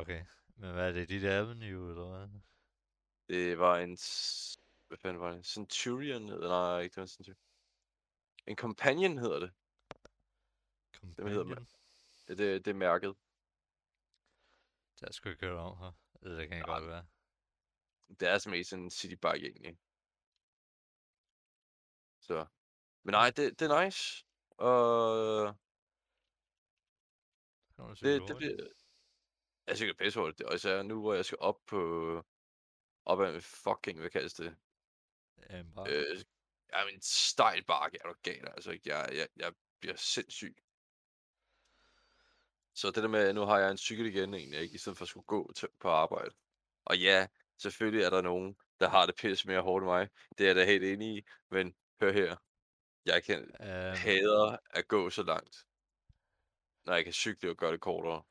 Okay. Men hvad er det, dit Avenue, eller hvad? Det var en... Hvad fanden var det? Centurion hedder Nej, ikke det var en Centurion. En Companion hedder det. hedder man. Companion? Det, det, det er mærket. Det har sgu ikke hørt om her. Eller det kan Nej. godt være. Det er som mest en citybike egentlig. Så. Men nej, det, det er nice. Og du det, det bliver... Jeg synes, er pisse hurtigt. Og især nu, hvor jeg skal op på... Op ad fucking, hvad kaldes det? Bar. Øh, ja, en stejl bakke er du gal, altså. Jeg, jeg, jeg bliver sindssyg. Så det der med, at nu har jeg en cykel igen egentlig, ikke? I stedet for at skulle gå til, på arbejde. Og ja, selvfølgelig er der nogen, der har det pisse mere hårdt end mig. Det er jeg da helt enig i. Men hør her. Jeg kan Um, hader at gå så langt. Når jeg kan cykle og gøre det kortere.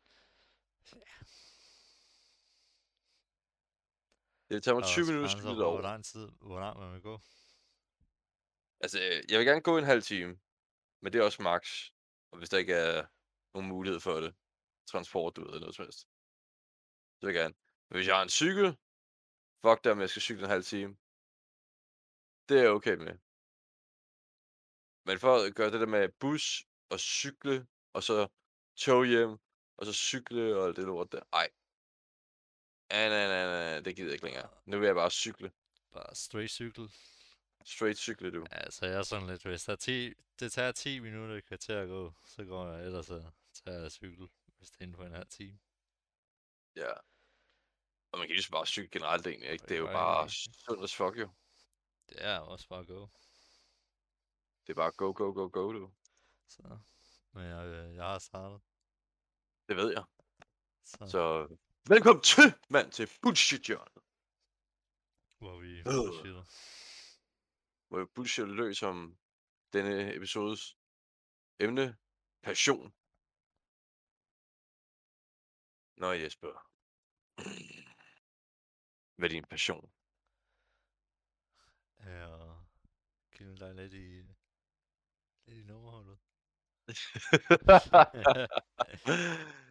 Det tager mig der er 20 også minutter at cykle for, hvor derover. lang tid, hvor langt man vil gå. Altså, øh, jeg vil gerne gå en halv time. Men det er også max. Og hvis der ikke er nogen mulighed for det. Transport, du ved, eller noget som helst. Så vil jeg gerne. Men hvis jeg har en cykel, fuck det, om jeg skal cykle en halv time. Det er jeg okay med. Men for at gøre det der med bus og cykle, og så tog hjem, og så cykle og alt det lort der. Ej. Ja, nej, nej, nej, det gider jeg ikke længere. Nu vil jeg bare cykle. Bare straight cykel. Straight cykle, du. Altså, jeg er sådan lidt, hvis der er 10, det tager 10 minutter et kvarter at gå, så går jeg, ellers så tager jeg cykel, hvis det er inden for en halv time. Ja. Og man kan jo bare cykle generelt egentlig, ikke? Det er jo bare sundt as fuck, jo. Det er også bare gå. Det er bare go, go, go, go, du. Så, men jeg, øh, jeg har startet. Det ved jeg. Så, Så velkommen til, mand, til bullshit hjørnet. hvor vi bullshitter. Hvor jeg bullshit løs om denne episodes emne. Passion. Nå Jesper. Hvad er din passion? Ja, og kille dig lidt i, lidt i nummerholdet.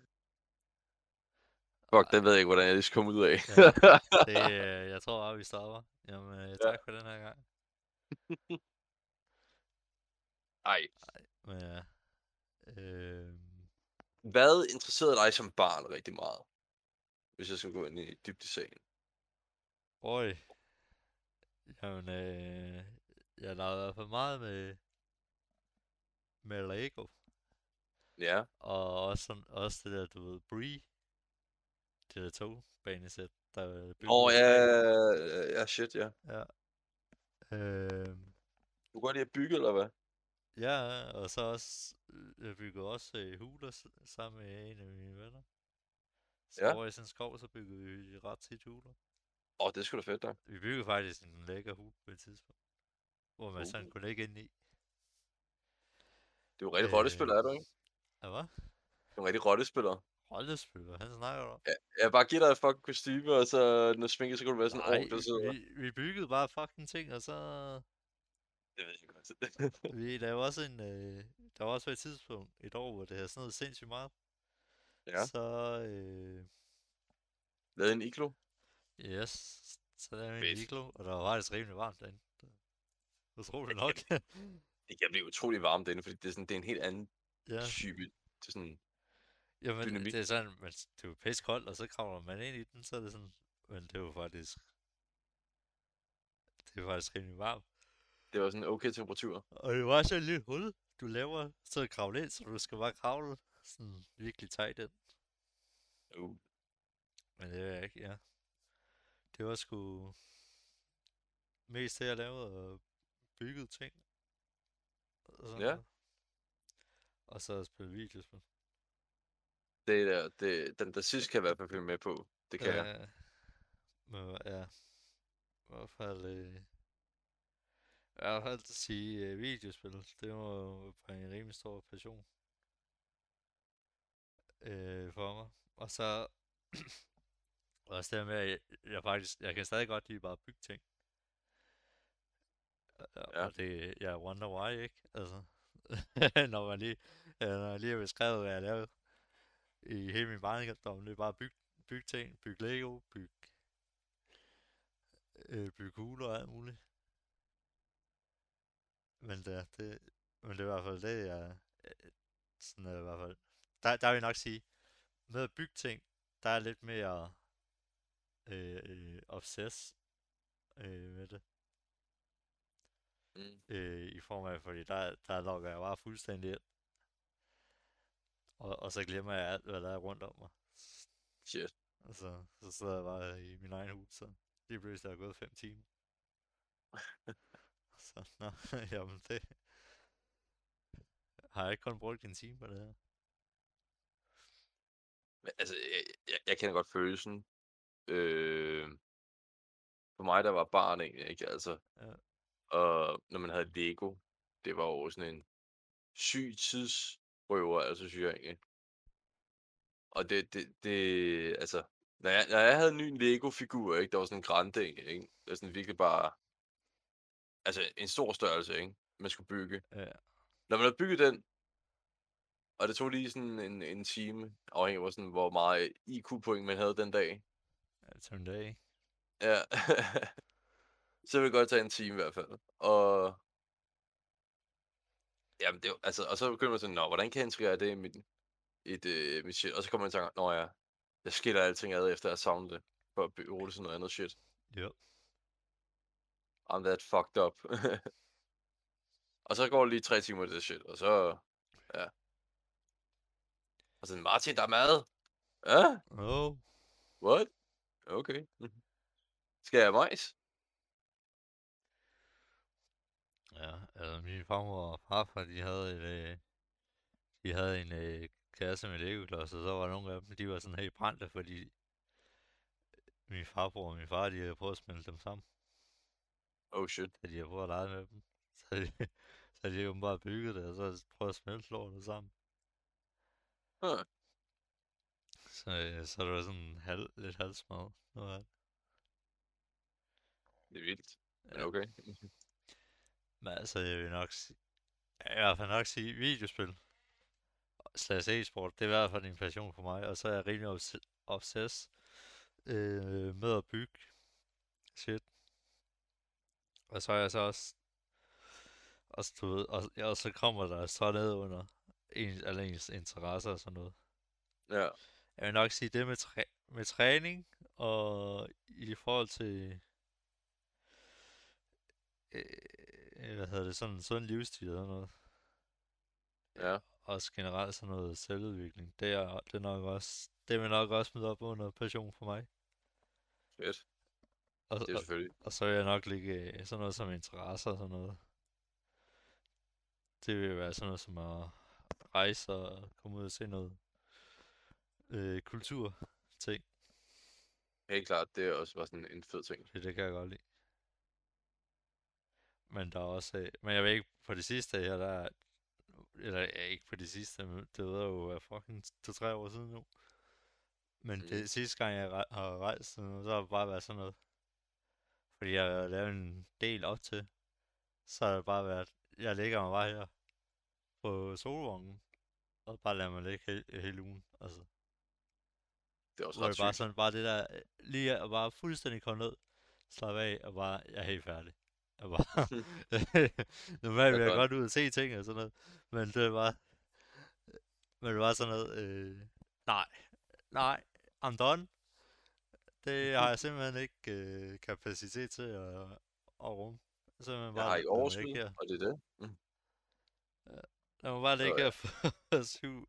Fuck, den ved jeg ikke, hvordan jeg skal komme ud af. Ja. Det, øh, jeg tror bare, vi stopper. Jamen, øh, tak for den her gang. Ej. Men ja. Øh, Hvad interesserede dig som barn rigtig meget? Hvis jeg skal gå ind i dybt i sagen. Oj. Jamen, øh, jeg lavede i hvert fald meget med, med Lego. Ja. Og også, sådan, også det der, du ved, Bree. Det der togbanesæt, der er bygget Åh, oh, ja, ja, shit, ja. Ja. Øh, Du kan godt lide at bygge, eller hvad? ja, og så også, øh, jeg byggede også øh, huler sammen med en af mine venner. Så Ja. over i sådan en skov, så byggede vi ret tit huler. Åh, oh, det er sgu da fedt, da. Vi byggede faktisk en lækker hul på et tidspunkt. Hvor man sådan Uh. kunne lægge ind i. Du er jo rigtig Øh. rollespiller, er du ikke? Ja, hvad? Du er en rigtig rollespiller. Rollespiller, han snakker om. Ja, jeg bare giver dig et fucking kostyme, og så når sminke, så kan du være sådan en Nej, ork, der sidder. vi, vi byggede bare fucking ting, og så... Det ved jeg godt. Vi lavede også en... Øh, der var også et tidspunkt, et år, hvor det havde sådan noget sindssygt meget. ja, Så... Øh, lavede en iglo. yes, så lavede vi en iglo, og der var faktisk rimelig varmt derinde. Utroligt nok. Det kan blive utrolig varmt derinde, fordi det er, sådan, det er en helt anden ja, type. Det er sådan, jamen dynamik. det er sådan, men det er jo pisse koldt, og så kravler man ind i den, så er det sådan... Men det var faktisk... Det var faktisk rimelig varmt. det var sådan en okay temperatur. Og det var sådan et lille hul, du laver, så at kravle ind, så du skal bare kravle sådan virkelig tight ind. Uh. Men det er ikke, ja. Det var sgu mest det, jeg lavede og byggede ting. Og sådan Ja. noget. Og så spille videospil. Det der, det, den der sidste kan jeg i hvert fald følge med på. Det kan jeg. Ja. Men ja. I hvert fald... Øh, I hvert fald at sige øh, videospil. Det var jo en rimelig stor passion. Øh, for mig. Og så... også det med, at jeg, jeg faktisk... Jeg kan stadig godt lide bare at bygge ting. Ja. Og det... Jeg wonder why, ikke? Altså... når man lige... øh, Når jeg lige har beskrevet, hvad jeg lavede i hele min barndom, det er bare at bygge, bygge ting, bygge Lego, bygge, øh, bygge kugler og alt muligt. Men det, det, men det er i hvert fald det, jeg, sådan er det i hvert fald. Der, der vil jeg nok sige, med at bygge ting, der er lidt mere øh, øh, obsess øh, med det. Mm. Øh, I form af, fordi der, der logger jeg bare fuldstændig ind. Og, og så glemmer jeg alt, hvad der er rundt om mig. Shit. Og så, så sidder jeg bare i min egen hus, så lige pludselig er der gået fem timer. så, nå, jamen det... Har jeg ikke kun brugt en time på det her? Men, altså, jeg, jeg, jeg kender godt følelsen. Øh, for mig, der var barn egentlig, ikke? Altså, Ja. og når man havde Lego, det var jo sådan en syg tidsrøver, altså synes jeg egentlig. Og det, det, det altså, når jeg, når jeg havde en ny Lego-figur, ikke, der var sådan en grande, ikke, ikke? Det var sådan virkelig bare, altså en stor størrelse, ikke, man skulle bygge. Ja. Når man havde bygget den, og det tog lige sådan en, en time, afhængig af hvor sådan, hvor meget IQ-point man havde den dag. Ja, det tog en dag, ikke? Ja. så vil det godt tage en time i hvert fald. Og... Jamen, det, er altså, og så begynder man sådan, nå, hvordan kan jeg integrere det i mit, et, øh, mit shit? Og så kommer man til at nå ja, jeg skiller alting ad, efter jeg har savnet det, for at bruge det til noget andet shit. Jo. I'm that fucked up. og så går det lige tre timer i det shit, og så, ja. Og sådan, Martin, der er mad. Ja, Oh. what? Okay. Skal jeg majs? Ja, altså min farmor og farfar, de havde et, øh, de havde en øh, kasse med Lego-klodser, så var nogle af dem, de var sådan helt brændte, fordi min farbror og min far, de havde prøvet at smelte dem sammen, Oh shit. da de havde prøvet at lege med dem. Så de, så de jo bare bygget det, og så prøvet at smelte lortet sammen. Huh. Så, øh, så det var sådan halv, lidt halvsmad. Noget af det. Det er vildt. Men okay. Men altså, jeg vil nok sige, jeg vil i hvert fald nok sige, videospil slash e-sport, det er i hvert fald en passion for mig, og så er jeg rimelig obs- obsess øh, med at bygge shit. Og så er jeg så også, også du ved, og, og så kommer der så ned under ens, alle ens interesser og sådan noget. Ja. Jeg vil nok sige det med, træ, med træning, og i forhold til, øh, hvad hedder det, sådan sund livsstil eller noget. Ja. Også generelt sådan noget selvudvikling. Det er, det er nok også, det vil nok også møde op under passion for mig. Fedt. Og, Det er og, selvfølgelig. og så vil jeg nok ligge øh, sådan noget som interesser og sådan noget. Det vil være sådan noget som at rejse og komme ud og se noget øh, kultur ting. Helt klart, det er også bare sådan en fed ting. Det, det kan jeg godt lide. Men der er også, øh, men jeg ved ikke, på det sidste her, der er, eller ikke på det sidste, men det ved jo være fucking to-tre år siden nu. Men Mhm. det sidste gang, jeg rej- har rejst, noget, så har det bare været sådan noget. Fordi jeg har lavet en del op til, så har det bare været, jeg ligger mig bare her på solvognen, og bare lader mig ligge hele, hele ugen. Altså, Det er også hvor ret det bare sådan, bare det der, øh, lige at bare fuldstændig komme ned, slappe af, og bare, jeg er helt færdig. Jeg bare, normalt vil jeg godt. ud og se ting og sådan noget, men det bare, men det var sådan noget, øh, nej, nej, I'm done. Det har jeg simpelthen ikke øh, kapacitet til at, at rumme. Simpelthen Jeg bare har ikke lad overskud, her. og det er det. Mm. Lad mig bare Så, ligge her for syv,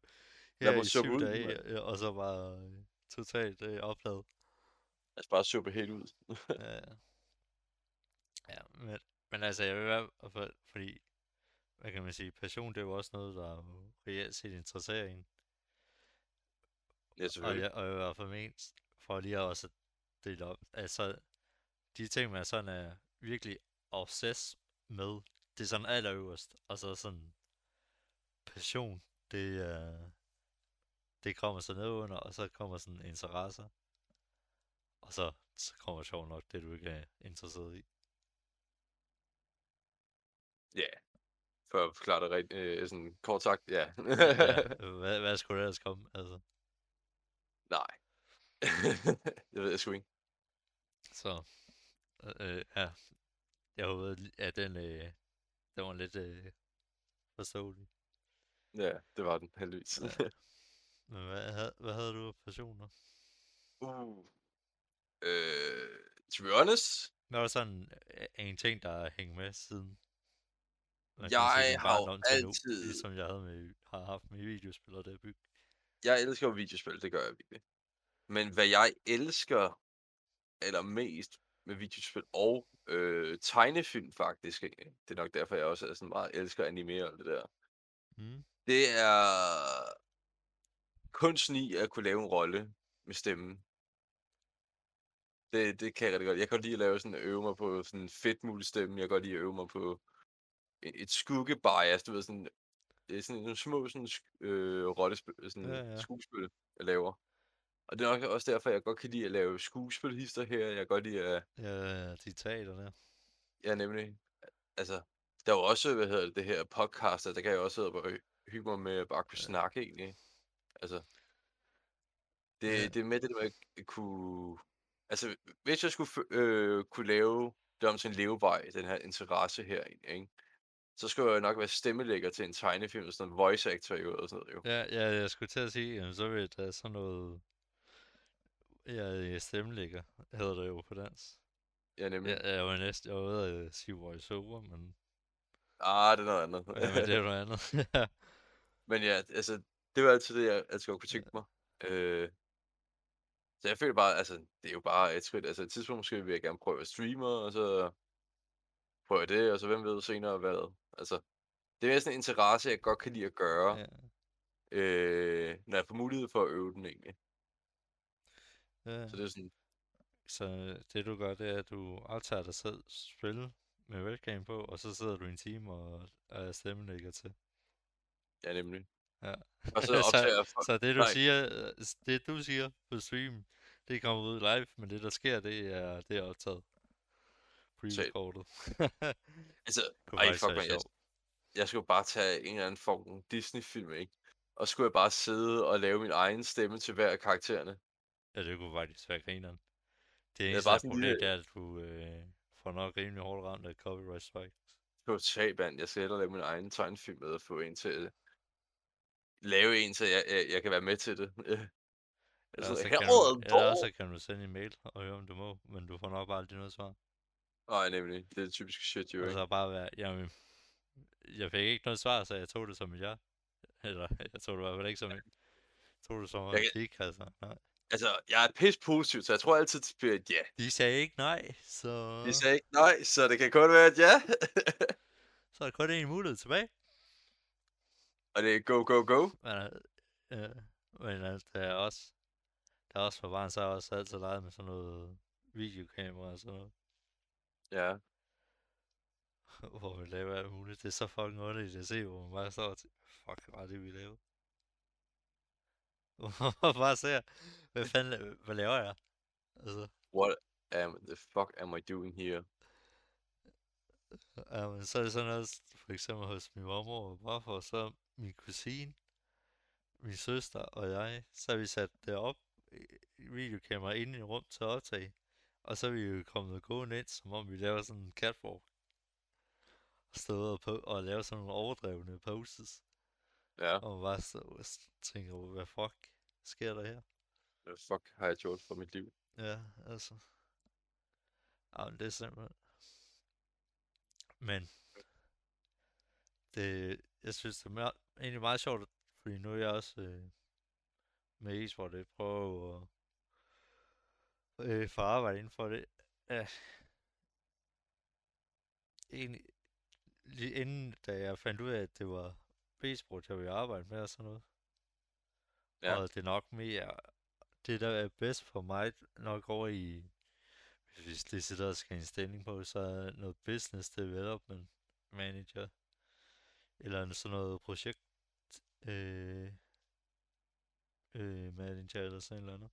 Lad her mig i syv ud, dage, mand. øh, og så bare øh, totalt øh, opladet. Lad os bare suppe helt ud. Ja, ja men, men altså, jeg vil hvert fald, fordi, hvad kan man sige, passion, det er jo også noget, der reelt set interesserer en. Ja, Og selvfølgelig. jeg, og jeg i hvert fald ment, for lige at også dele op, altså, de ting, man sådan er virkelig obsess med, det er sådan allerøverst, og så sådan, passion, det er, det kommer så ned under, og så kommer sådan interesser, og så, så kommer sjovt nok det, du ikke er interesseret i. Ja. For at forklare det rigtig, øh, sådan kort sagt, ja. ja, hvad, hvad skulle der ellers komme, altså? Nej. det ved jeg sgu ikke. Så, øh, ja. Jeg håber, at den, øh, den var lidt øh, forståelig. Ja, det var den, heldigvis. Ja. Men hvad, havde, hvad havde du af passioner? uh. Øh, to be honest, Hvad var sådan øh, en ting, der har hængt med siden? Jeg har jo til nu, altid... ligesom jeg havde med, har haft med videospil og det byg. Jeg elsker videospil, det gør jeg virkelig. Men hvad jeg elsker allermest med videospil og øh, tegnefilm faktisk, ikke? det er nok derfor, jeg også er sådan meget elsker anime og det der. Mm. Det er kunsten i at kunne lave en rolle med stemmen. Det, det kan jeg rigtig godt. Jeg kan godt lide at lave sådan, øve mig på sådan en fedt mulig stemme. Jeg kan godt lide at øve mig på et, et skuggebias, du ved sådan, det er sådan nogle små sådan, øh, rollespil, sådan Ja, ja. skuespil, jeg laver. Og det er nok også derfor, jeg godt kan lide at lave skuespilhister her. Jeg kan godt lide at, Ja, de teater der. ja nemlig, altså, der er jo også, hvad hedder det, det her podcaster, der kan jeg også sidde og hygge mig med at bare kunne Ja. snakke egentlig. Altså, det, Ja. det er med det der at kunne, altså, hvis jeg skulle øh, kunne lave det om til en levevej, den her interesse her, ikke? Så skulle jeg nok være stemmelægger til en tegnefilm, sådan en voice actor jo, og sådan noget jo. Ja, ja, jeg skulle til at sige, jamen, så vil der sådan noget... Ja, stemmelægger hedder det jo på dansk. Ja, nemlig. Ja, jeg var næsten, jeg var ude at sige voiceover, men, Ah, det er noget andet. ja, men det er noget andet. Ja. Men ja, altså, det var altid det, jeg altid godt kunne tænke mig. Øh, så jeg føler bare, altså, det er jo bare et skridt. Altså, et tidspunkt måske vil jeg gerne prøve at streame, og så prøver det, og så hvem ved senere hvad. Altså, det er mere sådan en interesse, jeg godt kan lide at gøre, ja. øh, når jeg får mulighed for at øve den egentlig. ja. Så det er sådan, Så det du gør, det er, at du aftager dig selv spil med webcam på, og så sidder du i en time og er stemmelægger til. ja nemlig. Ja. Og så optager jeg for, Så det du nej. siger, øh, det du siger på stream, det kommer ud live, men det der sker, det er, det er optaget. Pre-recorded. altså, ej, fuck man, jeg, jeg skulle bare tage en eller anden fucking Disney-film, ikke? Og så skulle jeg bare sidde og lave min egen stemme til hver af karaktererne. Ja, det kunne faktisk være grineren. Det er eneste, bare lille- det er, at du øh, får nok rimelig hårdt ramt af copyright strike. Totalt, mand. Jeg skal hellere lave min egen tegnefilm med at få en til lave en, så jeg, jeg, jeg kan være med til det. Altså, så her kan, du, eller så kan du sende en mail og høre, om du må, men du får nok bare aldrig noget svar. Nej, nemlig. Det er typisk shit, jo, Og ikke? så bare være, jamen, jeg fik ikke noget svar, så jeg tog det som ja. Eller, jeg tog det i hvert fald ikke som. Jeg tog det som Jeg kan- klik, altså. Nej. Altså, jeg er pis positiv, så jeg tror altid, det bliver et ja. De sagde ikke nej, så, De sagde ikke nej, så det kan kun være et ja. så er der kun en mulighed tilbage. og det er go, go, go. Men, øh, ja, men altså, der er også, der er også for barn, så har jeg også altid leget med sådan noget videokamera og sådan noget. Ja. hvor vi laver alt muligt. Det er så fucking underligt at se, hvor man bare står og tænker, fuck, hvad var det, vi lavede? Hvor man bare ser, hvad fanden, hvad laver jeg? Altså, What am the fuck am I doing here? ja, men så er det sådan noget, for eksempel hos min mormor og morfar, så min kusine, min søster og jeg, så har vi sat det op videokamera inde i rum til at optage. Og så er vi jo kommet gående ind, som om vi laver sådan en catwalk. Og og, po- og laver sådan nogle overdrevne poses. Ja, Og man bare så og tænker, hvad fuck sker der her? hvad fuck har jeg gjort for mit liv? Ja, altså. Ja, men det er simpelthen... Men... Det, jeg synes, det er mere, egentlig meget sjovt, fordi nu er jeg også øh, med e-sport, jeg prøver at øh, få arbejde inden for det. Ja. Egentlig, lige inden da jeg fandt ud af, at det var e-sport, jeg ville arbejde med og sådan noget. Ja. Og det er nok mere, det der er bedst for mig, nok over i, hvis det sidder og skal en stilling på, så er noget business development manager, eller sådan noget projekt øh, øh, manager, eller sådan et eller andet.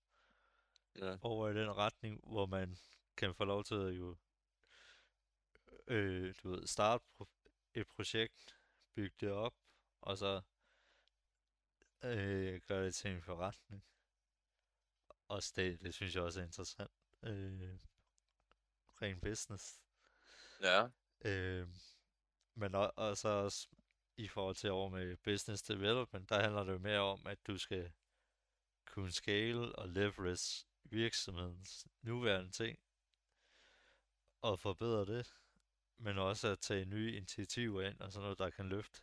Ja. Over i den retning, hvor man kan få lov til at jo, øh, du ved, starte et projekt, bygge det op, og så øh, gøre det til en forretning. også det, det synes jeg også er interessant. Øh, ren business. Ja. Øh, men og, og så også i forhold til over med business development, der handler det jo mere om, at du skal kunne scale og leverage virksomhedens nuværende ting og forbedre det, men også at tage nye initiativer ind og sådan noget, der kan løfte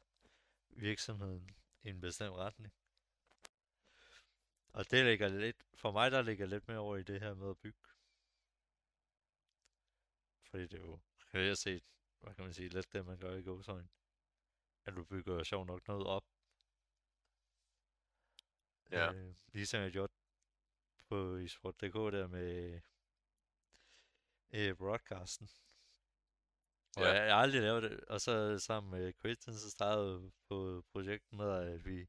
virksomheden i en bestemt retning. Og det ligger lidt, for mig der ligger lidt mere over i det her med at bygge. Fordi det er jo reelt set, hvad kan man sige, lidt det man gør i gåsøjne. At du bygger sjov nok noget op. Ja. Øh, ligesom jeg gjorde på eSport.dk der med øh, broadcasten. Og Ja. jeg, jeg har aldrig lavet det. Og så sammen med Christian, så startede vi på projektet med, at vi,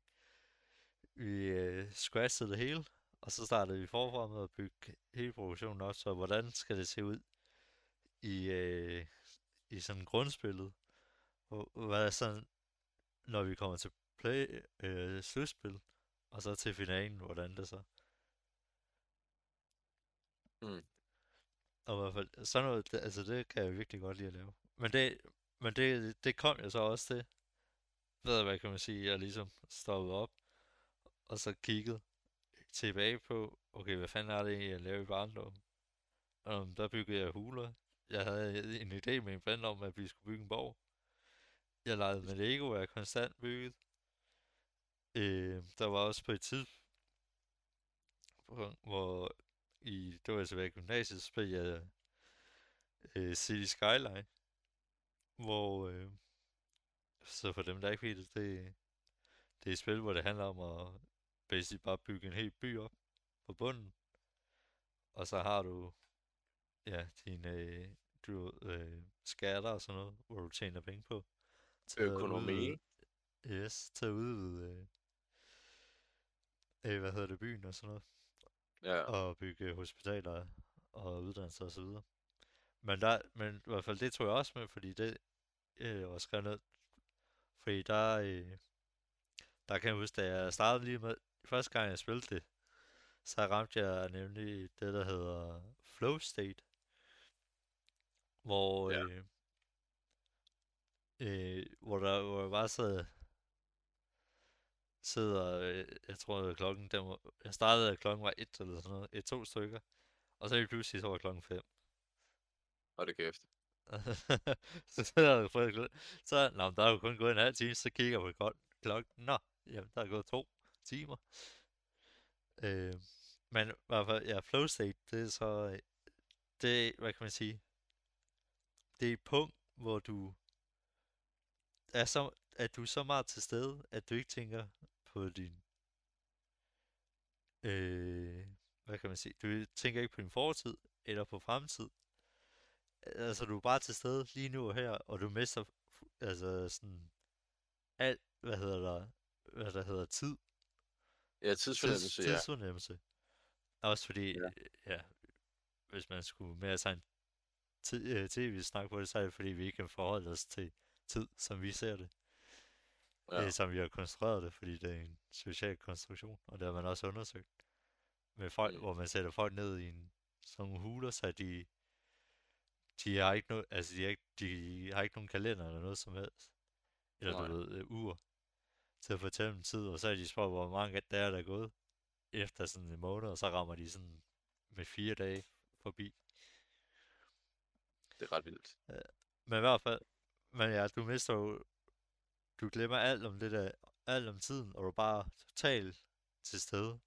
vi øh, scratchede det hele. Og så startede vi forfra med at bygge hele produktionen op. Så hvordan skal det se ud i, øh, i sådan grundspillet? Og hvad er sådan, når vi kommer til play, øh, slutspil, og så til finalen, hvordan det så? Mm. Og i hvert fald, sådan noget, det, altså det kan jeg virkelig godt lide at lave. Men det, men det, det kom jeg så også til, ved hvad kan man sige, jeg ligesom stoppede op, og så kiggede tilbage på, okay, hvad fanden er det egentlig, jeg lavede i barndommen? Um, der byggede jeg huler. Jeg havde en idé med en ven om, at vi skulle bygge en borg. Jeg legede med Lego, og jeg konstant bygget. Øh, der var også på et tidspunkt, hvor i, det var tilbage i gymnasiet, så spillede jeg øh, City Skyline, hvor, øh, så for dem der ikke ved det, det, det er et spil, hvor det handler om at basically bare bygge en hel by op på bunden, og så har du, ja, dine øh, du, øh, skatter og sådan noget, hvor du tjener penge på. til Økonomi. Yes, til at udvide, øh, øh, hvad hedder det, byen og sådan noget Ja. og bygge hospitaler og uddannelser og så videre. Men, der, men i hvert fald det tog jeg også med, fordi det øh, var skrevet ned. Fordi der, øh, der kan jeg huske, da jeg startede lige med, første gang jeg spillede det, så ramte jeg nemlig det, der hedder flow state. Hvor, Ja. øh, øh, hvor, der, hvor jeg bare sad, sidder, øh, jeg tror at klokken, den var, jeg startede, at klokken var et eller sådan noget, et to stykker, og så lige pludselig så var klokken fem. Og det kæft. så sidder jeg på så, nå, der er jo kun gået en halv time, så kigger jeg på klok- klokken, nå, jamen, der er gået to timer. Øh, men i hvert fald, ja, flow state, det er så, øh, det, hvad kan man sige, det er et punkt, hvor du er så, at du er så meget til stede, at du ikke tænker på din, øh, hvad kan man sige, du tænker ikke på din fortid, eller på fremtid. Altså, du er bare til stede lige nu og her, og du mister, altså sådan, alt, hvad hedder der, hvad der hedder tid, Ja, tids, tidsfornemmelse, ja. tidsfornemmelse. Også fordi, Ja. ja. hvis man skulle mere sådan øh, tv-snak på det, så er det fordi, vi ikke kan forholde os til tid, som vi ser det. Ja. Øh, som vi har konstrueret det, fordi det er en social konstruktion, og det har man også undersøgt. Med folk, Mm. hvor man sætter folk ned i en, sådan nogle huler, så de, de har ikke noget, altså de har ikke, de har ikke nogen kalender eller noget som helst. Eller Nej. du ved, øh, ur til at fortælle dem tid, og så er de spurgt, hvor mange der er der er gået efter sådan en måned, og så rammer de sådan med fire dage forbi. Det er ret vildt. Men i hvert fald, men ja, du mister jo, du glemmer alt om det der, alt om tiden, og du er bare totalt til stede.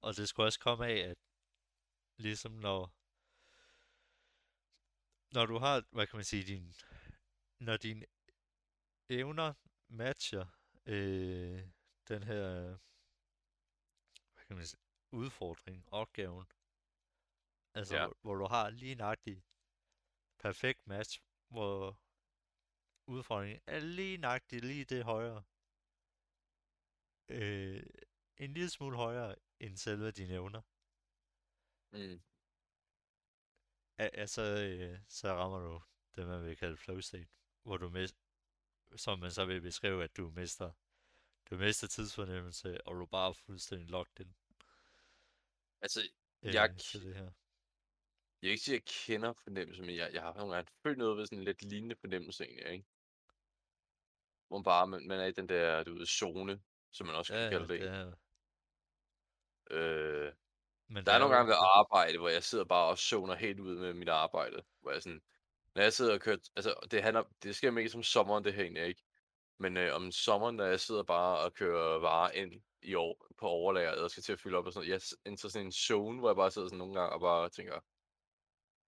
Og det skulle også komme af, at ligesom når, når du har, hvad kan man sige, din, når dine evner matcher øh, den her, hvad kan man sige, udfordring, opgaven, altså Ja. hvor, hvor du har lige nøjagtigt perfekt match, hvor udfordringen er lige nøjagtigt lige det højere. Øh, en lille smule højere end selve dine evner. Mm. Al- Altså, øh, så rammer du det, man vil kalde flow state, hvor du mis- som man så vil beskrive, at du mister, du mister tidsfornemmelse, og du er bare fuldstændig locked in. Altså, øh, Jeg det her. Jeg vil ikke sige, at jeg kender fornemmelsen, men jeg, jeg har nogle gange følt noget ved sådan en lidt lignende fornemmelse egentlig, ikke? Hvor man bare, man, man er i den der, du ved, zone, som man også kan Ja, ja, kalde det. er, Øh, men der er nogle gange ved arbejde, hvor jeg sidder bare og zoner helt ud med mit arbejde. Hvor jeg sådan, når jeg sidder og kører, altså det handler, det sker mest om sommeren, det her egentlig, ikke? Men øh, om sommeren, når jeg sidder bare og kører varer ind i år, på overlageret og skal til at fylde op og sådan noget, jeg ender sådan en zone, hvor jeg bare sidder sådan nogle gange og bare tænker,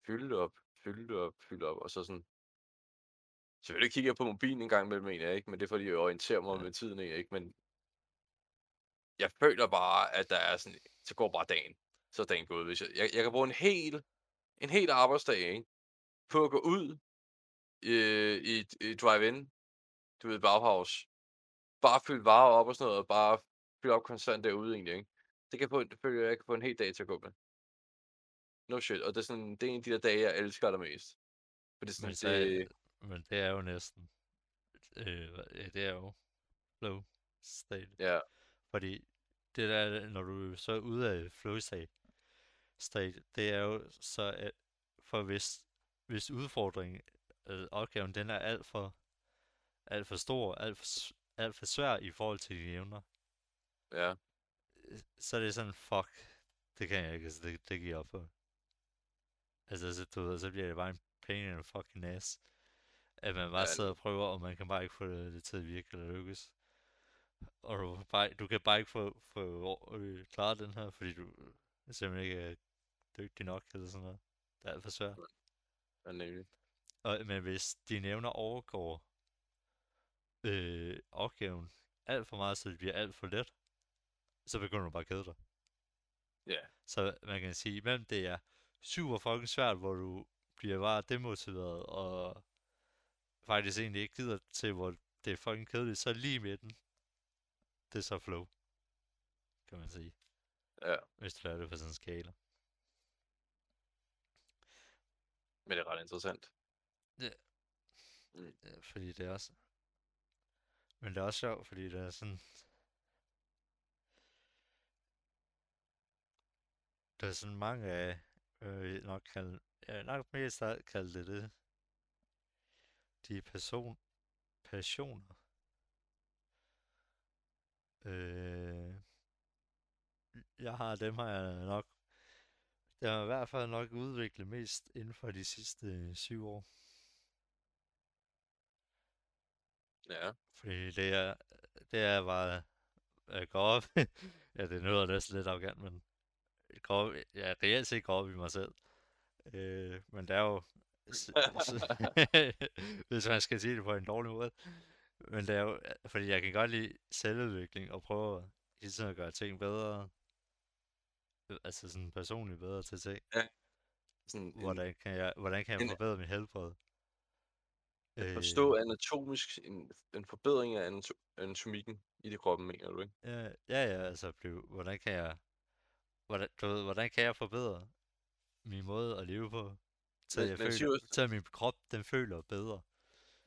fylde op, fylde op, fylde op, og så sådan, selvfølgelig kigger jeg på mobilen en gang imellem, mener jeg ikke, men det er fordi, jeg orienterer mig Ja. med tiden, ikke, men jeg føler bare, at der er sådan, så går bare dagen, så er dagen gået, hvis jeg, jeg, jeg kan bruge en hel, en hel arbejdsdag, ikke, på at gå ud øh, i, i drive-in, du ved, Bauhaus, bare fylde varer op og sådan noget, og bare fylde op konstant derude egentlig, ikke? Det kan det føler jeg kan få en hel dag til at gå med. No shit, og det er sådan, det er en af de der dage, jeg elsker allermest. For det er sådan, Men, så, det, men det er jo næsten, øh, det er jo flow state. ja, Fordi det der, når du så er ude af flow state, state, det er jo så, at for hvis, hvis udfordringen, øh, opgaven, den er alt for, alt for stor, alt for, alt for svær i forhold til dine evner, ja, øh, så er det sådan, fuck, det kan jeg ikke, altså det, det giver jeg op på. Altså, så, du ved, så bliver det bare en pain in the fucking ass. At man bare Ja. sidder og prøver, og man kan bare ikke få det, det til at virke eller lykkes. Og du, kan bare, du kan bare ikke få, få øh, klaret den her, fordi du simpelthen ikke er dygtig nok eller sådan noget. Det er alt for svært. ja, nemlig. Og, men hvis dine evner overgår øh, opgaven alt for meget, så det bliver alt for let, så begynder du bare at kede dig. Ja, Så man kan sige, mellem det er super fucking svært, hvor du bliver bare demotiveret, og faktisk egentlig ikke gider til, hvor det er fucking kedeligt, så lige i midten, det er så flow, kan man sige, ja, hvis du lader det på sådan en skala. men det er ret interessant. Ja, fordi det er også... Men det er også sjovt, fordi det er sådan... Der er sådan mange af... Øh, nok kalde... Jeg nok mest kalde det det. De person... Passioner. Øh, jeg har dem har jeg nok... Det har jeg i hvert fald nok udviklet mest inden for de sidste øh, syv år. Ja, Fordi det er, det er bare at gå op. ja, det lyder næsten lidt arrogant, men gå op, ja, reelt set gå op i mig selv. Øh, men det er jo, hvis man skal sige det på en dårlig måde, men det er jo, fordi jeg kan godt lide selvudvikling og prøve hele tiden at gøre ting bedre. Øh, Altså sådan personligt bedre til ting. sådan en, Hvordan kan jeg, hvordan kan jeg en- forbedre mit helbred? at forstå anatomisk, en, en forbedring af anato- anatomikken i det kroppen, mener du, ikke? Ja, ja, ja, altså blive, hvordan kan jeg, hvordan, du ved, hvordan kan jeg forbedre min måde at leve på, Men- jeg men føler, også- til at min krop, den føler bedre.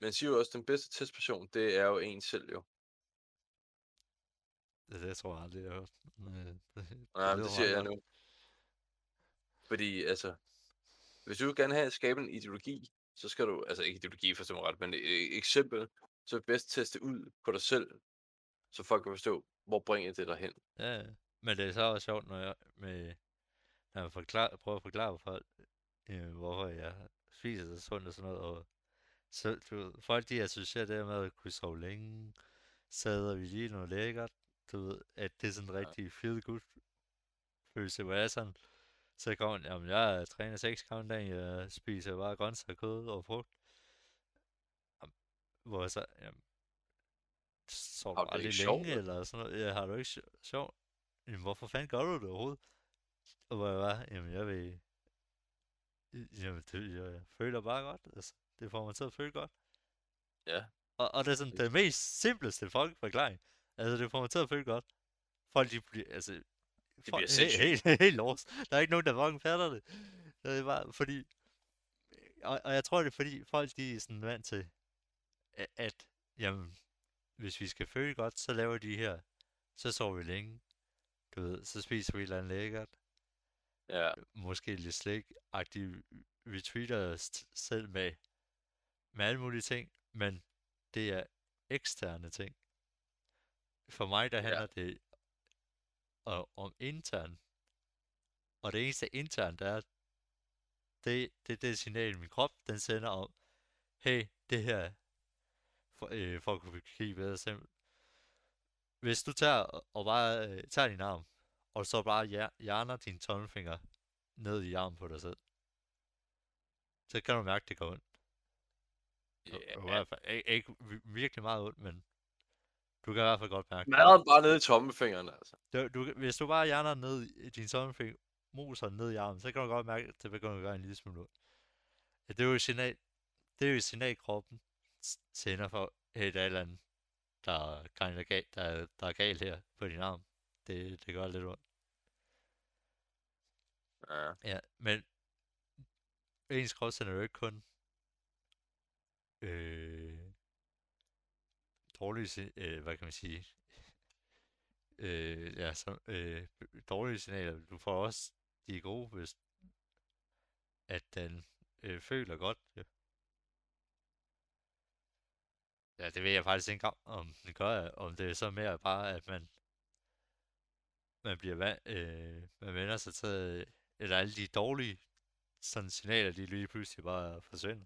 Man siger jo også, den bedste testperson, det er jo en selv, jo. Det, det tror jeg aldrig, jeg har hørt. Men, øh, Nej, det, lyder det siger jeg nu. Fordi, altså, hvis du gerne have skabe en ideologi, så skal du, altså ikke ideologi for mig ret, men et et eksempel, så er det bedst teste ud på dig selv, så folk kan forstå, hvor bringer det dig hen. Ja, ja. men det er så også sjovt, når jeg, med, når jeg forklar, prøver at forklare for folk, øh, hvorfor jeg spiser så sundt og sådan noget, og så, du folk de associerer det med at kunne sove længe, sadder vi lige noget lækkert, du ved, at det er sådan en rigtig feel good følelse, hvor jeg er sådan, så kommer jeg, jamen jeg træner 6 gange om dagen, jeg spiser bare grøntsager, kød og frugt, hvor så, jamen, Har du aldrig ikke sjovt, længe, eller sådan noget, ja, har du ikke sjo- sjovt? Jamen, hvorfor fanden gør du det overhovedet? Og hvor jeg var, jamen jeg vil, jamen det, jeg føler bare godt, altså, det får mig til at føle godt. Ja. Og, og det er sådan Det- den mest simpleste folk forklaring. Altså, det får mig til at føle godt. Folk, de bliver, altså, de bliver helt, sindssyge. helt, helt lost. Der er ikke nogen, der fucking fatter det. Det er bare fordi, og, og jeg tror, det er fordi, folk, de er sådan vant til, at, at jamen, hvis vi skal føle godt, så laver de her, så sover vi længe. Du ved, så spiser vi et eller andet lækkert. Ja, måske lidt slik-agtige retweeter selv med, med alle mulige ting, men det er eksterne ting. For mig, der Ja. handler det om, om intern. Og det eneste intern, der er, det, det er det signal, min krop, den sender om, hey, det her, for, øh, for at kunne kigge bedre simpelt. Hvis du tager og- og bare øh, tager din arm, og så bare hjer- hjerner din tommelfinger ned i armen på dig selv, så kan du mærke, det går ondt. Og- og I ja. hvert fald ikke, ikke vi- virkelig meget ondt, men du kan i hvert fald godt mærke det. Maderen bare nede i tommelfingeren, altså. Du, du, hvis du bare hjerner ned i din tommelfinger, moser ned i armen, så kan du godt mærke, at det begynder at gøre en lille smule ondt. Ja, det er jo et signal, det er jo et signal, kroppen sender for, der et eller andet, der er, der, er- der er galt her på din arm. Det, det gør lidt ondt. Ja. Ja, men ens krop sender jo ikke kun øh, dårlige, øh, hvad kan man sige, øh, ja, så, øh, dårlige signaler. Du får også de gode, hvis at den øh, føler godt. Ja. ja, det ved jeg faktisk ikke engang, om den gør, om det er så mere bare, at man man bliver vant, øh, man vender sig til, øh, eller alle de dårlige sådan signaler, de lige pludselig bare forsvinder.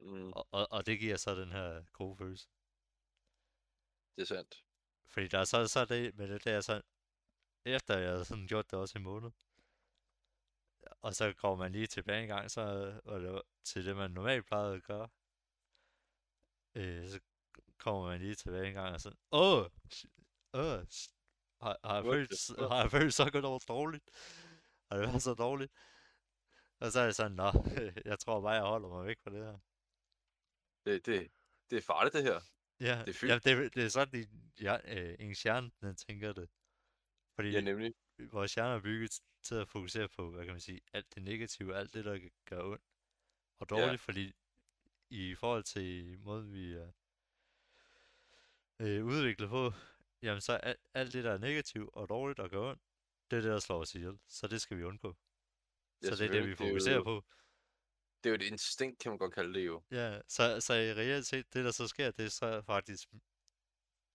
Mm, Og, og, og det giver så den her gode følelse. det er sandt. Fordi der er så, så det, men det, det er sådan, efter jeg havde sådan gjort det også i måned, og så går man lige tilbage en gang, så var det til det, man normalt plejede at gøre. Øh, så kommer man lige tilbage en gang og sådan, åh, åh, har, har, jeg følt, har jeg følt så godt over dårligt? Har det været så dårligt? Og så er det sådan, nå, jeg tror bare, jeg holder mig væk fra det her. Det, det, det er farligt, det her. Ja, Det er ja det, det er sådan, de, ja, øh, ens hjerne, den tænker det. Fordi Ja, nemlig. vores hjerne er bygget til at fokusere på, hvad kan man sige, alt det negative, alt det, der gøre ondt og Ja. dårligt, fordi i forhold til måden, vi er øh, udviklet på, jamen så alt, alt det, der er negativt og dårligt og gør ondt, det er det, der slår os ihjel. Så det skal vi undgå. Ja, så det er det, vi selvfølgelig. Det fokuserer jo- på. Det er jo et instinkt, kan man godt kalde det jo. Ja, så, så i reelt set, det der så sker, det er så faktisk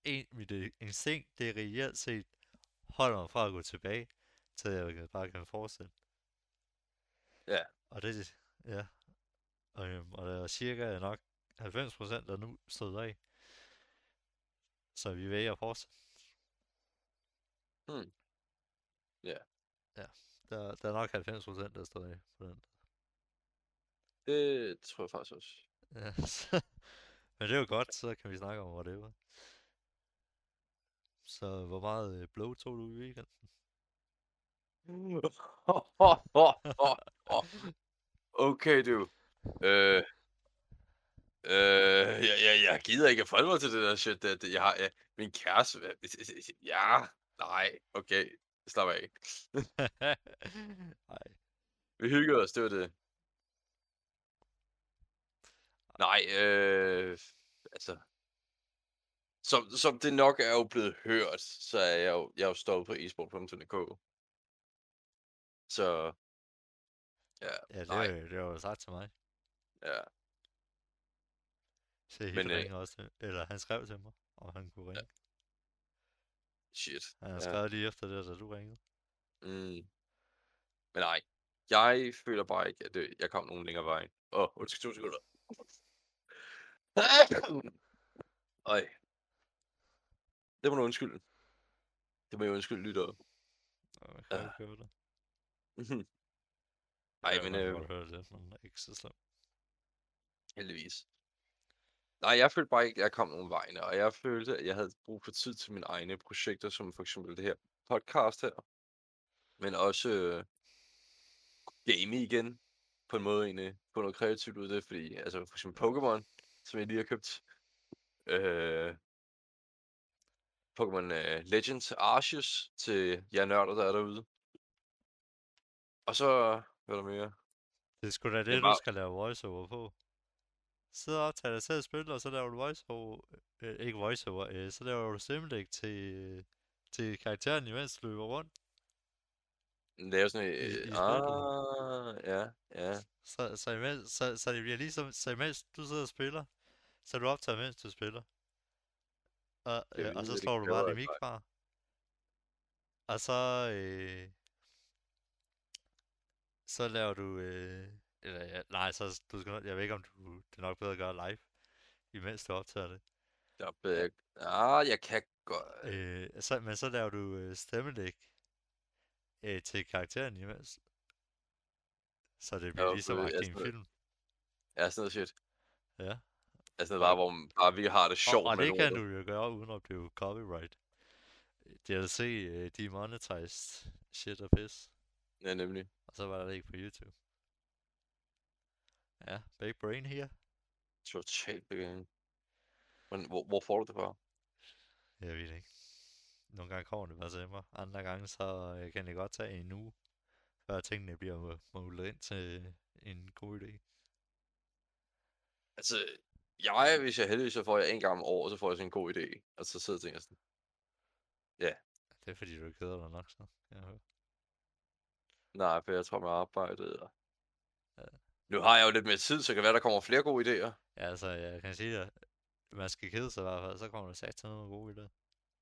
en, mit instinkt, det er reelt set, holder mig fra at gå tilbage, til jeg bare kan fortsætte. Ja. Og det, ja. Og, øhm, og der er cirka nok 90% der nu stået af. Så vi vælger at fortsætte. Hmm. Ja. Ja, der, der er nok 90% der står af på den. Det tror jeg faktisk også. Ja, så, men det er jo godt, så kan vi snakke om whatever. Så hvor meget øh, blow tog du i weekenden? okay, du. Øh, øh, jeg, jeg, jeg gider ikke at forholde mig til det der shit. Det, jeg har, jeg, min kæreste... Ja, nej, okay. Slap af. Nej, Vi hyggede os, det var det. Nej, øh, altså... Som, som det nok er jo blevet hørt, så er jeg jo, jeg er jo stoppet på esport.dk. Så... Ja, ja, det, nej, er, det har du sagt til mig. ja. Så Men, Men, øh, også til, eller han skrev til mig, om han kunne ringe. Shit. Han har Ja. skrevet lige efter det, da du ringede. Mm. Men nej, jeg føler bare ikke, at det, jeg kom nogen længere vej. Åh, oh, undskyld, to sekunder. Øj. Det må du undskylde. Det må jeg undskylde, lytter. Man kan Ja. høre det. Nej, Ja, men man kan øh, høre det, men ikke så slemt. heldigvis. Nej, jeg følte bare ikke, at jeg kom nogen vegne, og jeg følte, at jeg havde brug for tid til mine egne projekter, som for eksempel det her podcast her. Men også øh, game igen, på en måde egentlig, få noget kreativt ud af det, fordi, altså for eksempel Pokémon, som jeg lige har købt. Øh, Pokémon øh, Legends Arceus til jer nørder, der er derude. Og så, hvad er der mere? Det er sgu da det, Det du var- skal lave voiceover på. Sidde og optage dig selv spil, og så laver du voiceover, øh, ikke voiceover, øh, så laver du stemmelæg til, øh, til karakteren, imens du løber rundt. Lave sådan I- øh, i spillet. ah, ja, ja. Så, så, imens, så, så det bliver ligesom, så imens du sidder og spiller, så du optager, mens du spiller. Og, Det øh, og så slår du kræver bare din mic fra. Og så, øh, så laver du, øh, eller, ja, nej, så du skal, jeg ved ikke, om du, det er nok bedre at gøre live, imens du optager det. Er jeg, ah, jeg kan godt. Øh, så, men så laver du øh, stemmelæg øh, til karakteren imens. Så det bliver Ja, ligesom at en film. Ja, sådan noget shit. Ja. Altså bare, hvor man bare virkelig har det sjovt Og, og med det kan du jo gøre, uden at blive copyright. DLC, uh, demonetized shit og pis. Ja, nemlig. Og så var det ikke på YouTube. Ja, big brain her. Totalt begyndt. Men hvor, hvor får du det fra? Jeg ved det ikke. Nogle gange kommer det bare til mig. Andre gange så øh, kan det godt tage en uge, før tingene bliver må- målet ind til en god idé. Altså, jeg, hvis jeg er heldig, så får jeg en gang om året, så får jeg sådan en god idé. Og så sidder jeg og tænker sådan, Det er fordi, du keder dig nok så. Jeg hører. nej, for jeg tror med arbejdet. Og... Ja. Nu har jeg jo lidt mere tid, så kan være, der kommer flere gode idéer. Ja, altså, jeg kan sige at man skal kede sig i hvert fald, så kommer der sagt nogle gode idéer.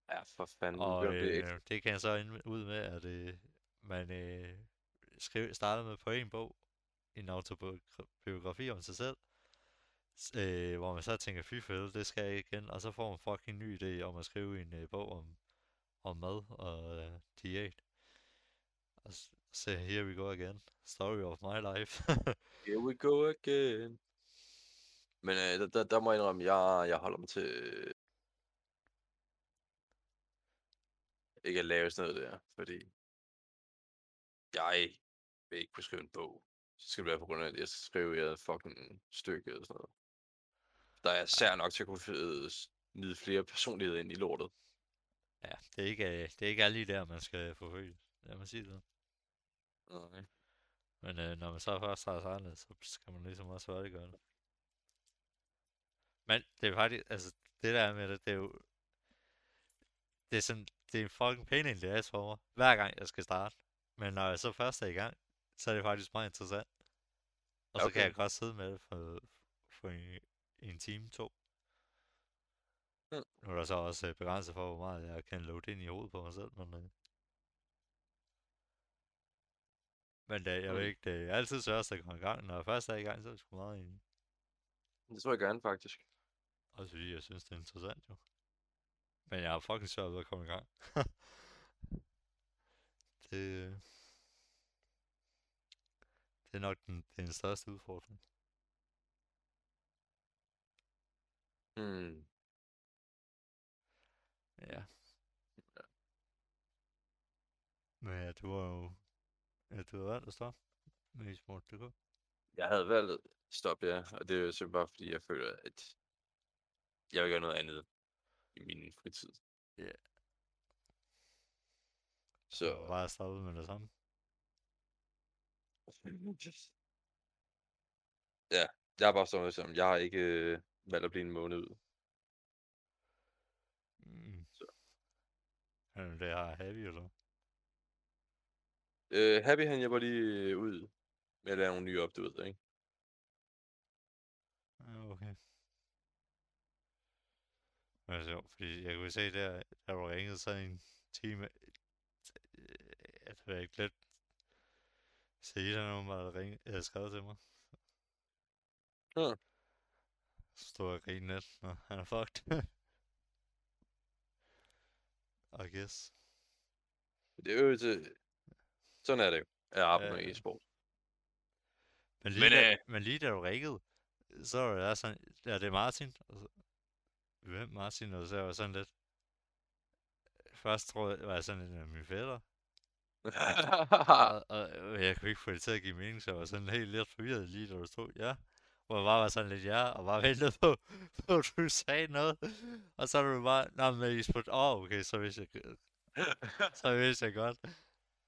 Ja, for fanden. Og Og, det ikke. øh, det kan jeg så ind ud med, at øh, man øh, skriv, starter med på en bog, en autobiografi om sig selv, øh, hvor man så tænker, fy for helvede, det skal jeg igen, og så får man fucking ny idé om at skrive en øh, bog om, om mad og øh, diæt. Og s- så here we go again. Story of my life. Here we go again. Men øh, der, der, der må jeg indrømme, jeg, jeg holder mig til øh, ikke at lave sådan noget der, fordi jeg vil ikke kunne skrive en bog. Så skal det være på grund af, at jeg skal skrive et fucking stykke eller sådan noget. Der er sær nok til at kunne smide flere personligheder ind i lortet. ja, det er ikke, øh, det er ikke alle der, man skal forfølge. Lad mig sige det. Okay. Men øh, når man så først har signet, så skal man ligesom også færdiggøre det. Men det er faktisk, altså det der med det, det er jo, det er sådan, det er en fucking pain in the ass for mig, hver gang jeg skal starte. Men når jeg så først er i gang, så er det faktisk meget interessant. Og så kan Okay. jeg godt sidde med det for, for en, en time, to. Mm. Nu er der så også øh, begrænset for, hvor meget jeg kan load ind i hovedet på mig selv, men... Øh, men det, jeg ved Mm. ikke, det er altid sværest at komme i gang. Når jeg først er i gang, så er det sgu meget enig. Det tror jeg gerne, faktisk. Også fordi jeg synes, det er interessant jo. Men jeg har fucking svært ved at komme i gang. det, det er nok den, den største udfordring. Hmm. Ja. Men ja, du var jo... Ja, du har valgt at stoppe med e-sport.dk. Jeg havde valgt at stoppe, ja. Og det er jo simpelthen bare, fordi jeg føler, at jeg vil gøre noget andet i min fritid. Ja. Så... Så bare stoppet med det samme. Ja, jeg har bare stået som, jeg har ikke øh, valgt at blive en måned ud. Mm. Så. Jamen, det har Heavy, eller? Øh, Happy han hjælper lige øh, ud med at lave nogle nye op, du ved, ikke? Ja, okay. Det er sjovt, fordi jeg kunne se der, der var ringet sådan en time, øh, at det var ikke let. Så I der nogen var ringe, jeg havde skrevet til mig. Ja. Så stod jeg og grinede lidt, Nå, han er fucked. I guess. Det er jo til... Sådan er det jo. Ja, med ja. e-sport. Men lige, Men, da, øh, men lige da du ringede, så var jeg sådan, ja, det er Martin. Og så, Hvem Martin? Og så var jeg sådan lidt, først troede jeg, var jeg sådan lidt af min fætter. og, og, jeg kunne ikke få det til at give mening, så jeg var sådan helt lidt forvirret lige da du stod, ja. Hvor jeg bare var sådan lidt ja, og bare ventede på, på at du sagde noget. Og så var du bare, nej, men I spurgte, åh, oh, okay, så vidste jeg, så vidste jeg godt.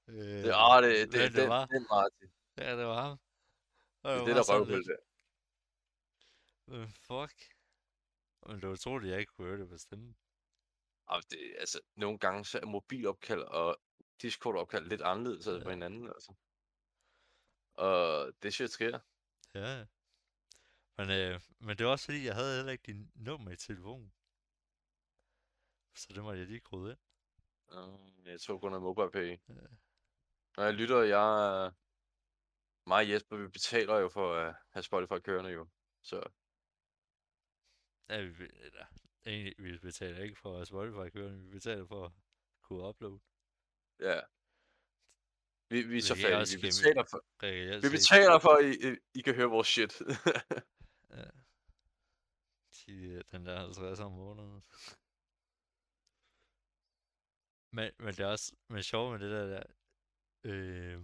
Øh, det, ah, det, det, det, det den, var. den Martin. Ja, det var ham. Og Det er var det, bare der røvhul der. "Øh, fuck. Men det var utroligt, at jeg ikke kunne høre det på stemmen. Og det, altså, nogle gange så er mobilopkald og Discord-opkald lidt anderledes ja. På hinanden, altså. Og det shit sker. Ja. Men, øh, men det var også fordi, jeg havde heller ikke din nummer i telefonen. Så det måtte jeg lige krydde ind. Uh, jeg tror kun af MobilePay. Ja. Når jeg lytter, jeg... Mig og Jesper, vi betaler jo for at have Spotify kørende jo. Så Ja, vi, eller, egentlig, vi betaler ikke for Spotify kørende, vi betaler for at kunne uploade. ja. Vi, vi er så fattige. Vi betaler for, vi betaler for, at I, I- I kan høre vores shit. Ja. De, øh, den der 50 om måneden. Men, men det er også men sjovt med det der, der øh,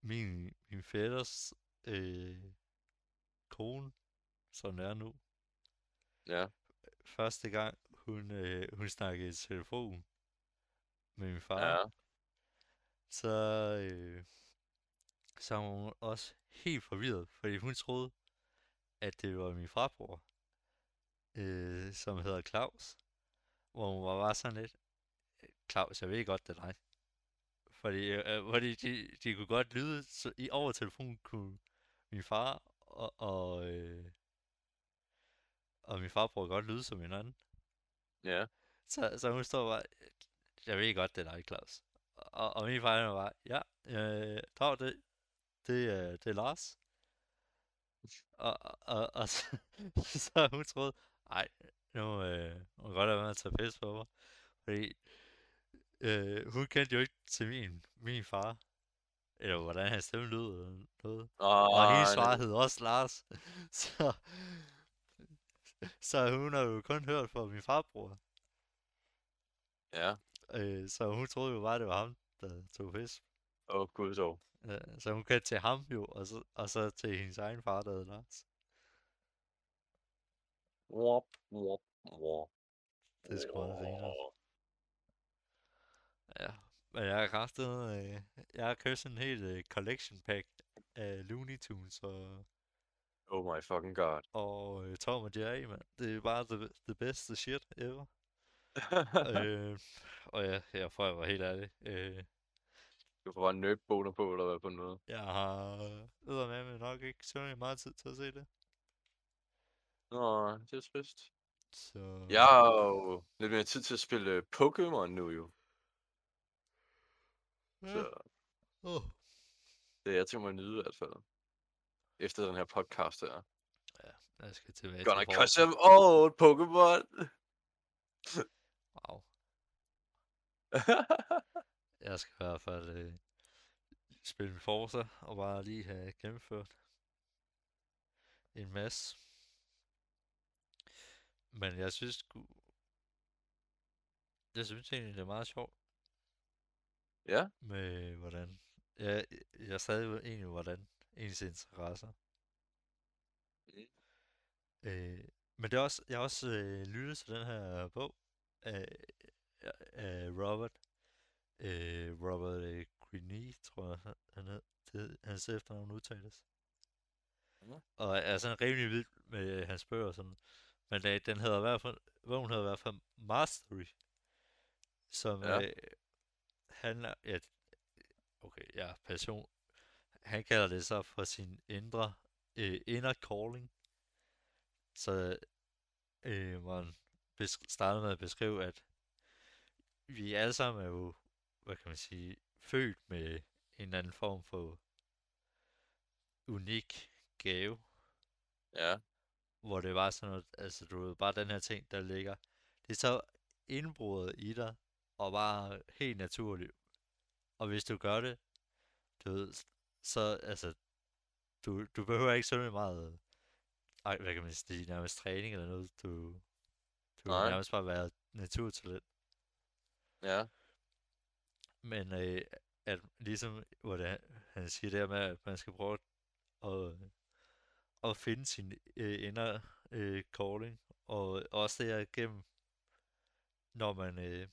min, min fætters øh, kone, som er nu, ja. første gang hun, øh, hun snakkede i telefon med min far, Ja. så, øh, så var hun også helt forvirret, fordi hun troede, at det var min farbror, øh, som hedder Claus, hvor hun var bare sådan lidt, "Øh, Claus, jeg ved godt, det er dig. Fordi, øh, fordi de, de kunne godt lyde, så i over telefonen kunne min far og, og, øh, og min farbror godt lyde som hinanden. Ja. Så, så hun står bare, jeg ved godt, det er dig, Claus. Og, og min far var bare, ja, øh, Dag, det, det, er, det er Lars. Og, og, og så, så hun troede, ej, nu øh, må godt have været at tage pis på mig. Fordi øh, hun kendte jo ikke til min, min far. Eller hvordan hans stemme lød eller noget. Og, Og hendes far hed også Lars. Så, så hun har jo kun hørt fra min farbror. Ja. Øh, så hun troede jo bare, det var ham, der tog pis. Åh, oh, gud dog. Øh, så hun kendte til ham jo, og så, og så til hendes egen far, der hed Lars. Wop, wop, wop. Det er sgu meget. Ja, men jeg har kraftet, øh, jeg har købt sådan en helt øh, collection pack af Looney Tunes og, Oh my fucking god. og øh, Tom og Jerry, mand. Det er bare the, the bedste shit ever. øh, og ja, jeg får jeg var helt ærlig. Øh, du får bare nøbboner på, eller hvad på noget. jeg har med med nok ikke så meget tid til at se det. Nå, det er trist. Så Jeg har jo lidt mere tid til at spille øh, Pokémon nu jo. Ja. Så Oh. det er jeg tænker mig at nyde i hvert fald. Efter den her podcast her. Jeg skal tilbage Gonna til catch them all, Pokémon! Wow. Jeg skal i hvert fald øh, spille min Forza og bare lige have gennemført en masse. Men jeg synes sgu... Jeg synes egentlig, det er meget sjovt ja, med hvordan... Jeg, jeg stadig ved egentlig, hvordan ens interesser. Mm. Øh, men det er også, jeg har også øh, lyttet til den her bog af, af- Robert. Øh, Robert øh, Greene, tror jeg, han- han hed. Det, hans efternavn udtales. Mhm. Og er sådan rimelig vild med hans bøger sådan. Men øh, den hedder i hvert fald, bogen hedder i hvert fald Mastery. Som Ja. øh, handler, ja, okay, ja, passion. Han kalder det så for sin indre, øh, inner calling. Så øh, han besk- starter med at beskrive, at vi alle sammen er jo, hvad kan man sige, født med en eller anden form for unik gave, ja, hvor det var sådan noget, altså du ved, bare den her ting, der ligger, det er så indbrudet i dig, og bare helt naturligt. Og hvis du gør det, du ved, så, altså, du, du behøver ikke så meget, ej, hvad kan man sige, nærmest træning eller noget, du, du Nej. kan nærmest bare være naturtalent. ja, Men øh, at ligesom, hvor det, er- han siger der med, at man skal prøve at, at finde sin øh, inner øh, calling, og også det er gennem, når man, øh,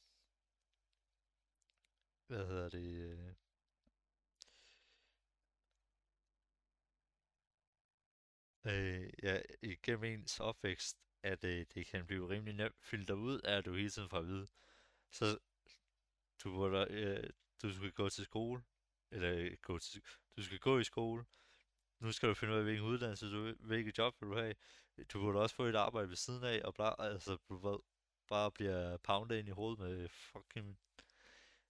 hvad hedder det, øh, øh, ja, igennem ens opvækst, at øh, det kan blive rimelig nemt filter ud er at du hele tiden får at vide. Så du, burde, øh, du skal gå til skole, eller øh, gå til, du skal gå i skole, nu skal du finde ud af, hvilken uddannelse du hvilket job vil du have. Du burde også få et arbejde ved siden af, og bare, altså, du ved, bare bliver poundet ind i hovedet med fucking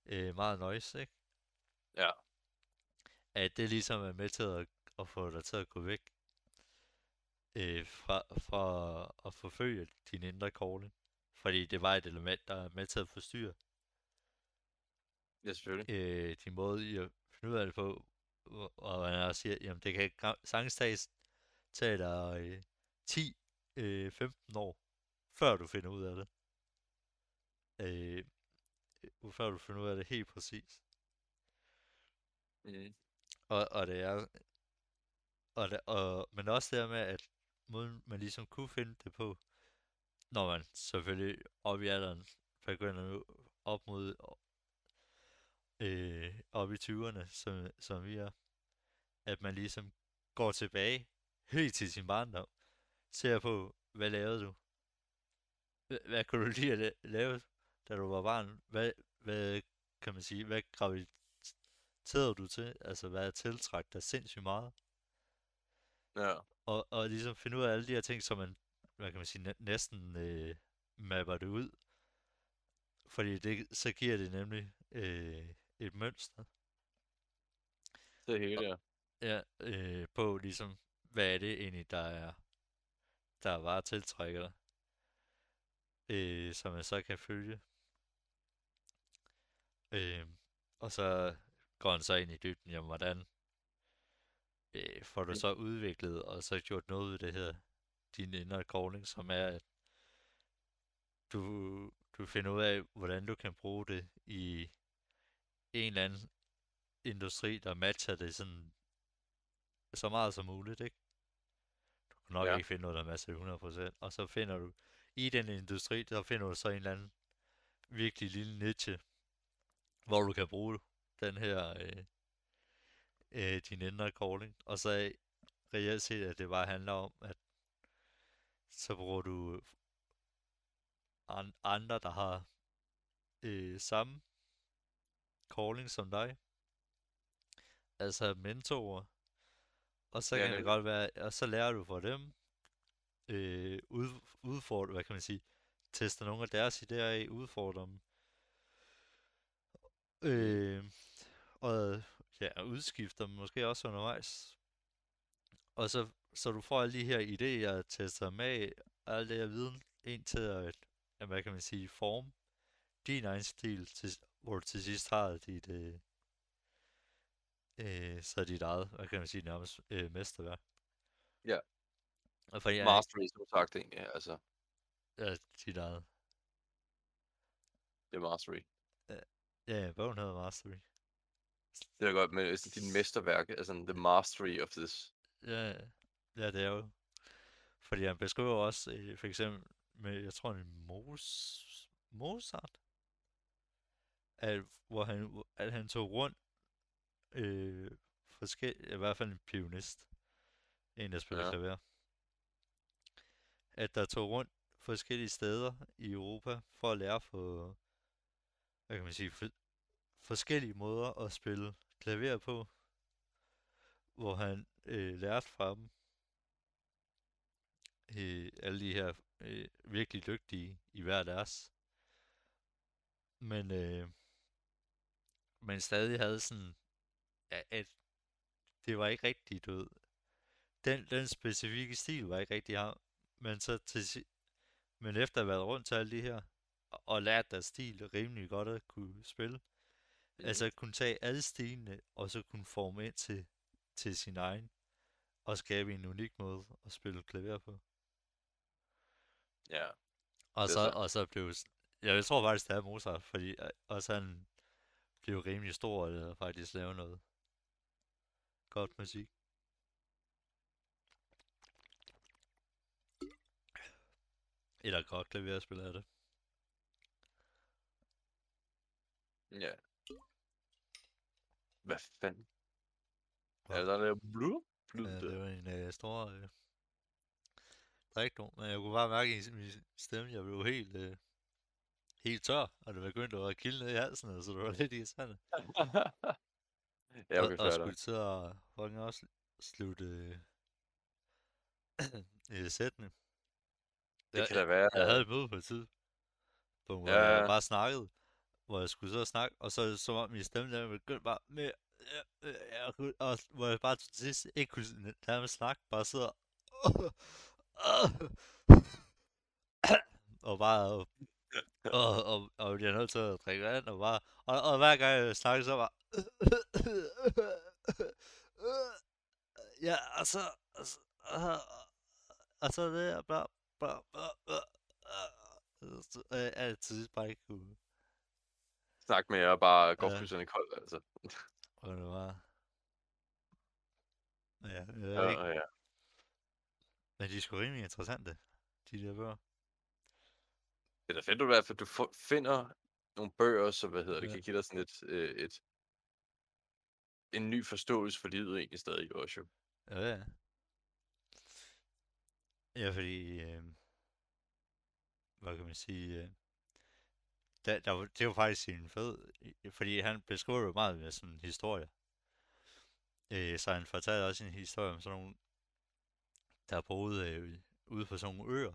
øh, meget noise, ikke? Ja. At det ligesom er med til at, at få dig til at gå væk øh, fra, fra at forfølge din indre calling. Fordi det var et element, der er med til at forstyrre Ja, selvfølgelig. øh, din måde i at finde ud af det på. Og han også siger, jamen det kan sagtens tage dig øh, 10, øh, 15 år, før du finder ud af det. Øh, før du finder ud af det helt præcis. Mm. Og, og det er... Og det, og, men også det med, at måden man ligesom kunne finde det på, når man selvfølgelig op i alderen begynder nu op mod øh, op i 20'erne, som, som vi er, at man ligesom går tilbage helt til sin barndom, ser på, hvad lavede du? Hva- Hvad kunne du lide at la- lave, da du var barn? Hvad, hvad kan man sige, hvad graviterede du til? Altså, hvad tiltræk dig sindssygt meget? Ja. Og, og ligesom finde ud af alle de her ting, som man, hvad kan man sige, næ- næsten øh, mapper det ud. Fordi det, så giver det nemlig øh, et mønster. Det hele, ja. Ja, øh, på ligesom, hvad er det egentlig, der er, der bare tiltrækker dig, øh, som man så kan følge. Øh, og så går han så ind i dybden, jamen hvordan øh, får du så udviklet, og så gjort noget ud af det her, din indre calling, som er, at du, du finder ud af, hvordan du kan bruge det i en eller anden industri, der matcher det sådan så meget som muligt, ikke? Du kan nok Ja. ikke finde noget, der matcher det 100%. Og så finder du, i den industri, der finder du så en eller anden virkelig lille niche, hvor du kan bruge den her, øh, øh, din indre calling. Og så reelt set, at det bare handler om, at så bruger du an- andre, der har øh, samme calling som dig. Altså mentorer. Og så Ja, kan det godt være, og så lærer du fra dem, øh, ud, udfordre, hvad kan man sige, tester nogle af deres idéer af, udfordre dem. Øh, og ja, udskifter dem måske også undervejs. Og så, så du får alle de her idéer, tester dem af, al det her viden, ind til at, at, hvad kan man sige, forme din egen stil, til, hvor du til sidst har dit, øh, øh, så dit eget, hvad kan man sige, nærmest øh, mesterværk. Ja. Og fordi Mastery, som sagt, egentlig. Altså, er dit eget. det er mastery. Ja, bogen hedder Mastery. Det er godt, men altså, dit mesterværk er sådan the mastery of this. Ja, ja, det er jo. Fordi han beskriver også, øh, for eksempel med, jeg tror, det er Mos, Mozart, at, hvor han, at han tog rundt, øh, forskel, i hvert fald en pianist, en der spiller ja. klaver, at der tog rundt forskellige steder i Europa for at lære på, hvad kan man sige, for, forskellige måder at spille klaver på, hvor han øh, lærte fra dem, øh, alle de her øh, virkelig dygtige i hver deres. Men, øh, men stadig havde sådan, ja, at det var ikke rigtigt, du ved. Den, den specifikke stil var ikke rigtig ham. Men så til men efter at have været rundt til alle de her, og, og lært deres stil rimelig godt at kunne spille, Mhm. altså kunne tage alle stilene, og så kunne forme ind til, til sin egen, og skabe en unik måde at spille klaver på. Ja. Og Det er så, og så blev, ja, jeg tror faktisk, det er Mozart, fordi øh, også han blev rimelig stor, og faktisk lave noget godt musik. Eller godt klaverspil af det. Ja. Hvad fanden? Er der der blue? Blue Ja, det var en øh, stor øh, drikdom, men jeg kunne bare mærke i min stemme, jeg blev helt, øh, helt tør, og det begyndte at kilde ned i halsen, og så det var lidt irriterende. ja, Og, okay, og fair skulle til at fucking også slutte øh, sættene. Det Jeg, kan jeg, da være... jeg havde et møde på et tidspunkt, hvor Ja, jeg bare snakkede, hvor jeg skulle så snakke, og så så som om min stemme der begyndte bare med, ja, ja, jeg og hvor jeg bare til sidst ikke kunne nærmest snakke, bare sidder og bare og, og, og, og jeg nødt til at drikke vand, og bare, og, og hver gang jeg snakker, så bare, ja, og så, og så, og, og så det og bla, bla, bla, bla, så jeg er til sidst bare ikke kunne, Snak med jer og bare gå Ja. fuldstændig kold, altså. og det var, ja, jeg ved Ja, ikke, ja. men de er sgu rimelig interessante, de der bøger. Det er da fedt, du i hvert fald, du finder nogle bøger, som, hvad hedder det, Ja. kan give dig sådan et, øh, et, en ny forståelse for livet egentlig stadig også jo. Ja, ja. Ja, fordi, øh, hvad kan man sige, øh, der, der, det var faktisk en fed, fordi han beskriver jo meget med sådan en historie. Øh, så han fortalte også en historie om sådan nogle, der boede øh, ude på sådan nogle øer,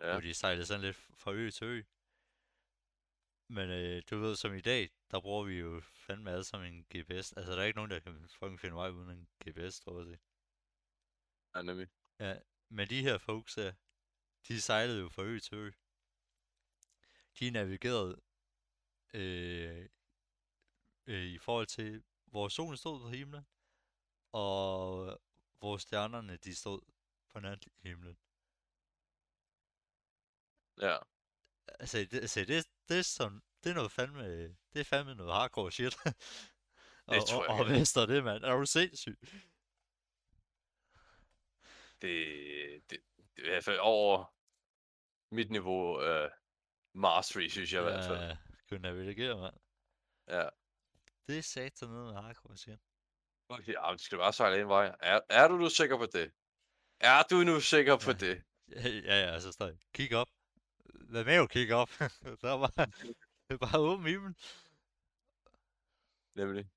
ja. Hvor de sejlede sådan lidt fra ø til ø. Men øh, du ved, som i dag, der bruger vi jo fandme alle som en GPS. Altså, der er ikke nogen, der kan fucking finde vej uden en GPS, tror jeg. ja nemlig. Ja, men de her folks her, de sejlede jo fra ø til ø. De navigerede øh, øh, i forhold til, hvor solen stod på himlen, og hvor stjernerne de stod på nathimlen. Ja, Altså, det, altså det, det, er sådan, det er noget fandme, det er fandme noget hardcore shit. og, Det tror og, jeg og gerne. mester det, mand. Er du sindssyg? det, det, det er i hvert fald over mit niveau af mastery, synes jeg i hvert fald. Ja, kunne navigere, mand. Ja. Det er satan noget med hardcore shit. Okay, ja, men skal bare sejle en vej. Er, er du nu sikker på det? Er du nu sikker på Ja. det? Ja, ja, ja, så står jeg. Kig op. Hvad med at kigge op? der var det bare åben himmel. Nemlig.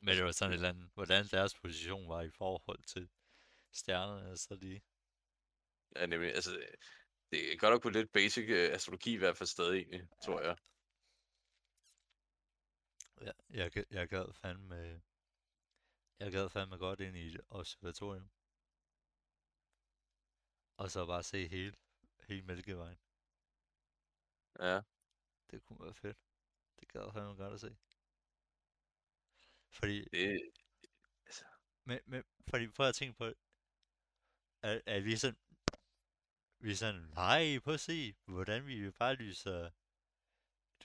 Men det var sådan et eller andet, hvordan deres position var i forhold til stjernerne, så de... Ja, nemlig. Altså, det- er godt nok på lidt basic øh, astrologi i hvert fald stadig egentlig, tror jeg. Ja, jeg, jeg gad fandme... Jeg gad fandme godt ind i et observatorium. Og så bare se hele, hele Mælkevejen. Ja. Det kunne være fedt. Det gad fandme godt at se. Fordi, Det, men, men, fordi prøv at tænke på, at, at vi er sådan, vi sådan, nej, prøv at se, hvordan vi bare lyser,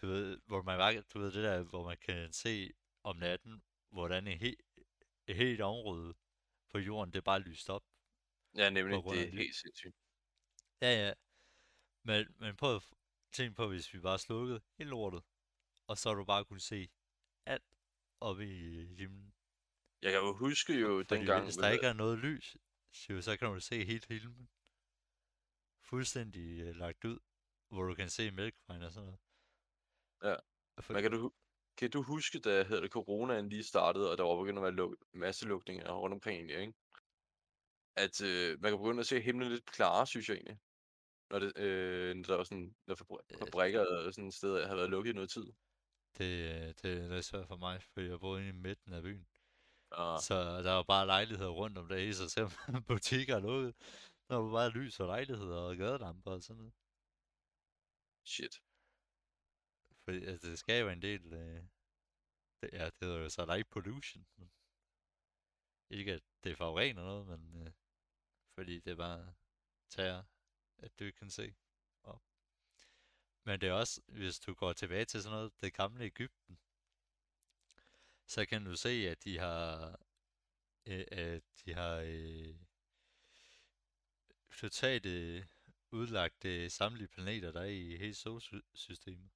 du ved, hvor man bare, du ved det der, hvor man kan se om natten, hvordan et, he, et helt område på jorden, det er bare lyst op. ja, nemlig. På Det er helt sindssygt. Ja, ja. Men, men prøv at tænke på, hvis vi bare slukkede hele lortet, og så du bare kunne se alt oppe i himlen. Jeg kan jo huske jo Fordi dengang... hvis der ikke er noget lys, så så kan du se hele himlen. Fuldstændig øh, lagt ud, hvor du kan se mælkevejen og sådan noget. Ja. For, Men kan du, kan du huske, da hedder det, coronaen lige startede, og der var begyndt at være luk- masse lukninger rundt omkring egentlig, ikke? At øh, man kan begynde at se himlen lidt klarere, synes jeg egentlig. Når, det, øh, når der var sådan, når Øh. fabrikker og sådan steder har været lukket i noget tid. det, øh, det er svært for mig, fordi jeg bor inde i midten af byen. Og, Så der er bare lejligheder rundt om det i sig selv. Butikker er lukket. Der er bare lys og lejligheder og gadelamper og sådan noget. shit. Fordi altså, det skaber en del... Øh, det, ja, det hedder jo så light pollution. Men ikke at det forurener noget, men øh, fordi det bare tager, at du ikke kan se op. Men det er også, hvis du går tilbage til sådan noget, det gamle Ægypten, så kan du se, at de har, øh, at de har øh, totalt øh, udlagt øh, samtlige planeter, der er i hele solsystemet.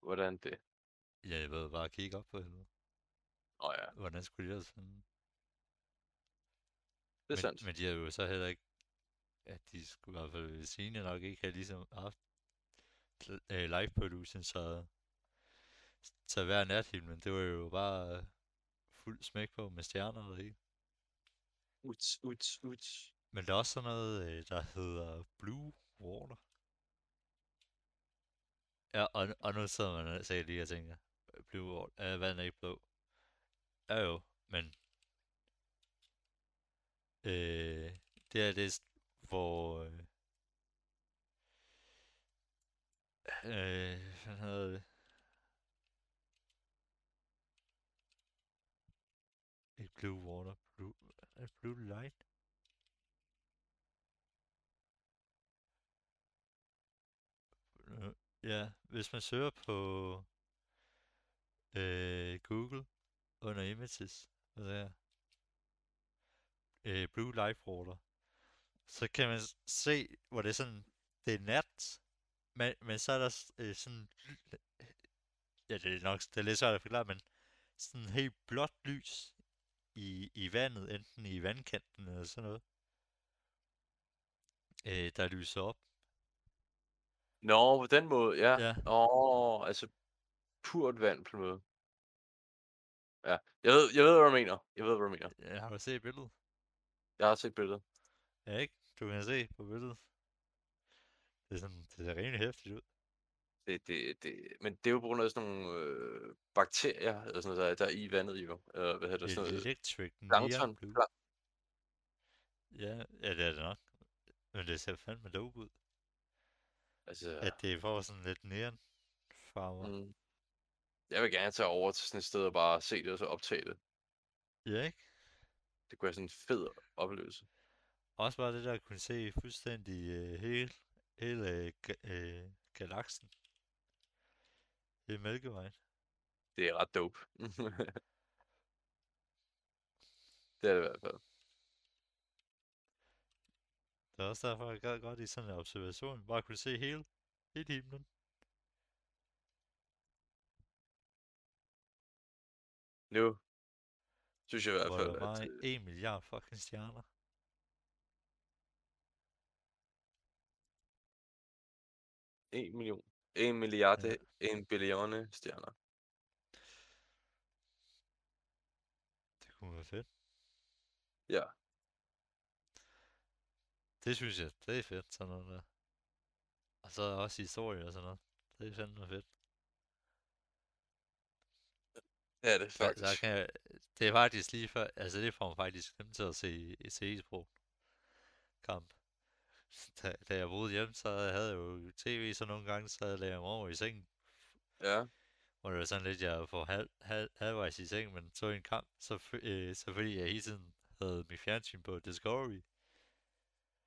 Hvordan det? Ja, jeg ved bare kigge op på helvede. Åh ja, Hvordan skulle de ellers finde? det er men, sandt. men de har jo så heller ikke, at de skulle i hvert fald sine nok ikke have ligesom haft øh, live production, så, så hver nathimlen, det var jo bare fuld smæk på med stjerner og det hele. Uts, uts, uts. Men der er også sådan noget, øh, der hedder Blue Water. Ja, og, og nu sidder man og lige og tænker, Blue Water, er vandet ikke blå? Ja jo, men øh, det er det, hvor øh, øh, hvad hedder det? Ikke Blue Water, Blue, Blue Light? Ja, hvis man søger på øh, Google under images, hvad det er, øh, Blue Life Water, så kan man se, hvor det er sådan, det er nat, men, men så er der øh, sådan, ja, det er nok, det er lidt svært at forklare, men sådan helt blåt lys i, i vandet, enten i vandkanten eller sådan noget, øh, der lyser op. Nå, på den måde, ja. Ja. Nå, altså purt vand på en måde. Ja, jeg ved, jeg ved, hvad du mener. Jeg ved, hvad du mener. Ja, har du set billedet? Jeg har set billedet. Ja, ikke? Du kan se på billedet. Det er sådan, det ser rimelig hæftigt ud. Det, det, det, men det er jo på grund af sådan nogle øh, bakterier, eller sådan noget, der, der er i vandet jo. Eller hvad hedder det? Sådan noget Electric plankton. Neon Blue. Plank- Ja, ja, det er det nok. Men det ser fandme dope ud. altså, At det får sådan lidt neon farver. mm, jeg vil gerne tage over til sådan et sted og bare se det og så optage det. Ja, ikke? Det kunne være sådan en fed oplevelse. Også bare det der at kunne se fuldstændig øh, hele, hele øh, ga- øh, galaksen. Hele Mælkevejen. Det er ret dope. det er det i hvert fald. Det er også derfor, jeg gad godt i sådan en observation. Bare kunne se hele, hele himlen. Nu synes jeg i hvert Hvor fald, der var at øh, en milliard fucking stjerner. en million, en milliarde, Ja. en billione stjerner. Det kunne være fedt. Ja, Det synes jeg, det er fedt, sådan noget der. Og så også historie og sådan noget. Det er fandme fedt. det er det Så, faktisk. så kan jeg, det er faktisk lige før, altså det får mig faktisk nemt til at se, se e-sport kamp. Da, da jeg boede hjemme, så havde jeg jo tv, så nogle gange, så lagde jeg mig over i sengen, Ja, hvor det var sådan lidt, jeg får halv, halv, halvvejs i seng, men så en kamp, så, øh, så fordi jeg hele tiden havde mit fjernsyn på Discovery,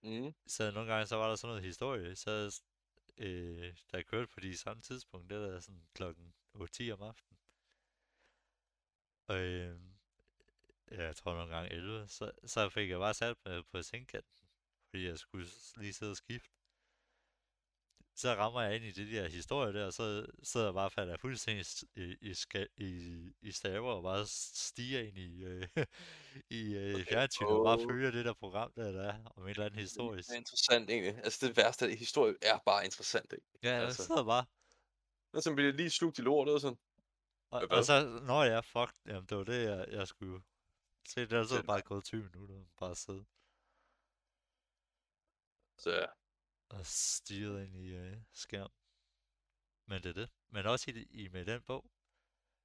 mm, så nogle gange, så var der sådan noget historie, så øh, jeg kørte på de samme tidspunkt, det var sådan klokken 8-10 om aftenen. Og øh, ja, jeg tror nogle gange 11, så, så fik jeg bare sat mig på sengkanten, fordi jeg skulle lige sidde og skifte. Så rammer jeg ind i det der historie der, og så sidder jeg bare og falder fuldstændig i, i, i, i staver og bare stiger ind i, øh, i øh, fjernsynet og bare følger det der program der, der er om et eller andet historisk. det er interessant egentlig. Altså det værste af historie er bare interessant, ikke? Ja, jeg altså. sidder bare, Men så bliver det lige slugt i lortet og sådan. og, og så, når jeg fuck, jamen det var det, jeg, jeg skulle se, der er så Det bare gået 20 minutter, bare sidde Så og stirret ind i øh, skærm. Men det er det. Men også i, i med den bog,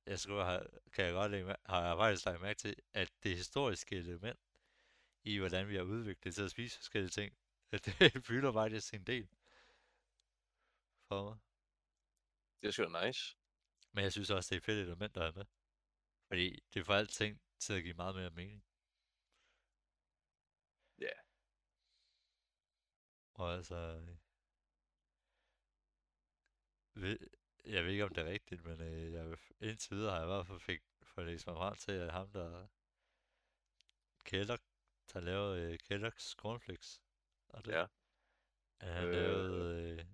jeg skriver, kan jeg godt lægge, har jeg faktisk lagt mærke til, at det historiske element i, hvordan vi har udviklet til at spise forskellige ting, at det fylder faktisk en del for mig. det er sgu nice. Men jeg synes også, det er et fedt element, der er med. Fordi det får alting til at give meget mere mening. Ja. Og altså... Ved, jeg ved ikke, om det er rigtigt, men øh, jeg, indtil videre har jeg i hvert fald fik, fået læst mig frem til, at ham, der Kellogg, der lavede øh, Kellogg's Cornflakes, og det, Ja. at han Øh. lavede øh,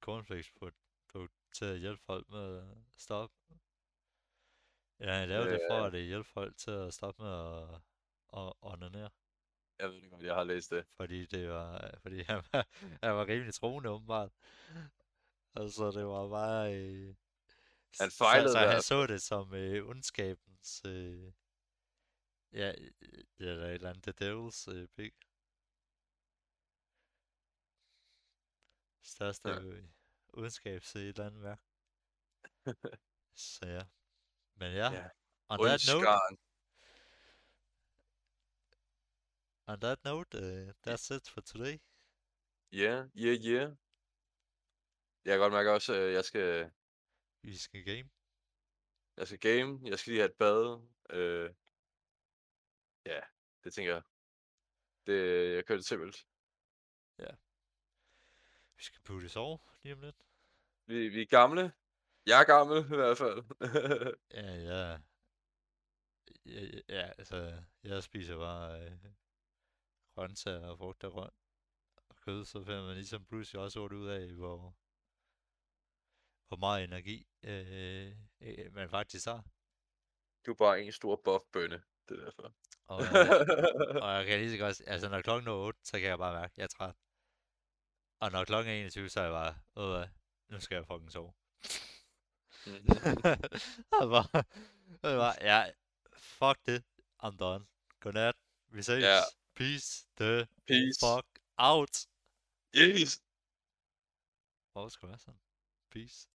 cornflakes på, på, til at hjælpe folk med at stoppe. Ja, han lavede det for Øh. at øh, hjælpe folk til at stoppe med at, at onanere. Jeg ved det godt, jeg har læst det. Fordi det var, fordi han var, han var rimelig troende åbenbart. Altså, det var bare... Øh, Han så, fejlede så i han hvert så det som øh, ondskabens... Øh, ja, øh, eller et eller andet, The Devil's øh, pick. Største Ja. øh, ondskabs øh, et eller andet værk. Så ja. Men ja, Ja. on that note, on that note, uh, that's it for today. Ja, ja, ja. Jeg kan godt mærke også, at jeg skal, Vi skal game. jeg skal game. Jeg skal lige have et bad. Øh, ja, det tænker jeg. Det, jeg kører det simpelt. Vi skal puttes over lige om lidt. Vi, vi er gamle. Jeg er gammel i hvert fald. Ja, ja. Ja, ja, altså, jeg spiser bare øh, grøntsager og frugt og grønt og kød, så finder man ligesom pludselig også ud af, hvor, hvor meget energi øh, øh, man faktisk har. du er bare en stor buff bønne. Det er derfor. Og, og jeg kan lige så godt, altså når klokken er 8, så kan jeg bare mærke, at jeg er træt. Og når klokken er 21, så er jeg bare, ved hvad, nu skal jeg fucking sove. jeg bare, jeg bare, ja, fuck det, I'm done. Godnat, vi ses. Ja. Peace the Peace. fuck out. Yes. Hvorfor skal det være sådan? Peace.